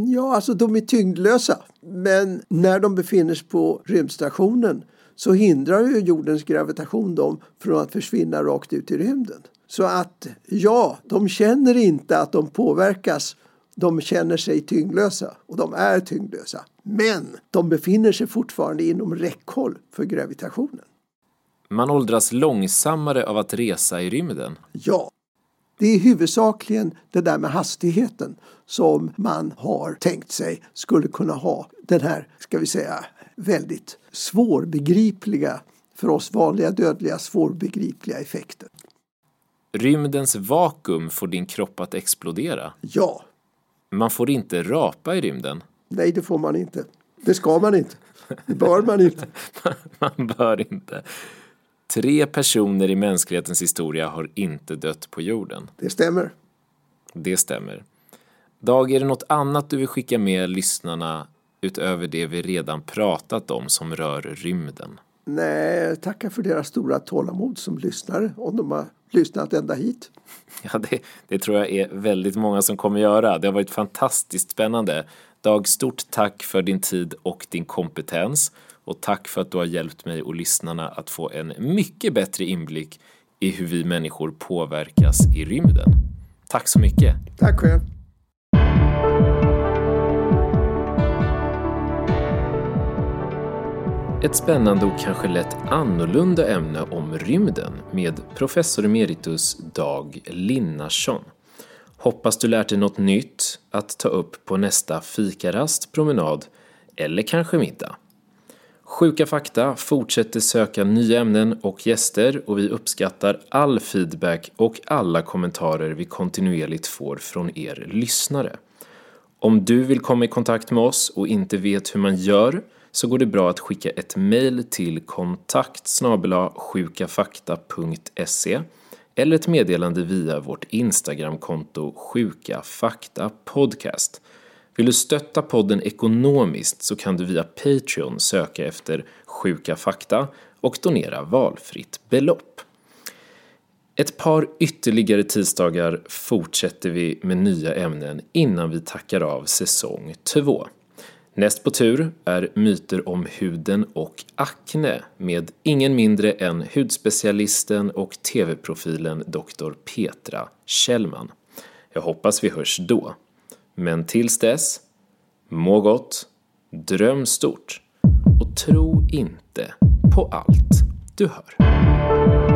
Ja, alltså de är tyngdlösa. Men när de befinner sig på rymdstationen så hindrar ju jordens gravitation dem från att försvinna rakt ut i rymden. Så att ja, de känner inte att de påverkas. De känner sig tyngdlösa och de är tyngdlösa. Men de befinner sig fortfarande inom räckhåll för gravitationen. Man åldras långsammare av att resa i rymden. Ja, det är huvudsakligen det där med hastigheten som man har tänkt sig skulle kunna ha den här, ska vi säga, väldigt svårbegripliga, för oss vanliga dödliga svårbegripliga effekten. Rymdens vakuum får din kropp att explodera. Ja. Man får inte rapa i rymden. Nej, det får man inte. Det ska man inte. Det bör man inte. (laughs) man bör inte. Tre personer i mänsklighetens historia har inte dött på jorden. Det stämmer. Det stämmer. Dag, är det något annat du vill skicka med lyssnarna utöver det vi redan pratat om som rör rymden? Nej, tacka för deras stora tålamod som lyssnare om de har lyssnat ända hit. Ja, det, det tror jag är väldigt många som kommer göra. Det har varit fantastiskt spännande. Dag, stort tack för din tid och din kompetens och tack för att du har hjälpt mig och lyssnarna att få en mycket bättre inblick i hur vi människor påverkas i rymden. Tack så mycket! Tack själv! Ett spännande och kanske lätt annorlunda ämne om rymden med professor emeritus Dag Linnarsson. Hoppas du lärt dig något nytt att ta upp på nästa fikarast, promenad eller kanske middag. Sjuka fakta fortsätter söka nya ämnen och gäster och vi uppskattar all feedback och alla kommentarer vi kontinuerligt får från er lyssnare. Om du vill komma i kontakt med oss och inte vet hur man gör så går det bra att skicka ett mejl till kontakt sjukafakta.se eller ett meddelande via vårt Instagramkonto Sjuka Fakta Podcast. Vill du stötta podden ekonomiskt så kan du via Patreon söka efter Sjuka Fakta och donera valfritt belopp. Ett par ytterligare tisdagar fortsätter vi med nya ämnen innan vi tackar av säsong 2. Näst på tur är myter om huden och akne med ingen mindre än hudspecialisten och tv-profilen Dr. Petra Kjellman. Jag hoppas vi hörs då. Men tills dess, må gott, dröm stort och tro inte på allt du hör.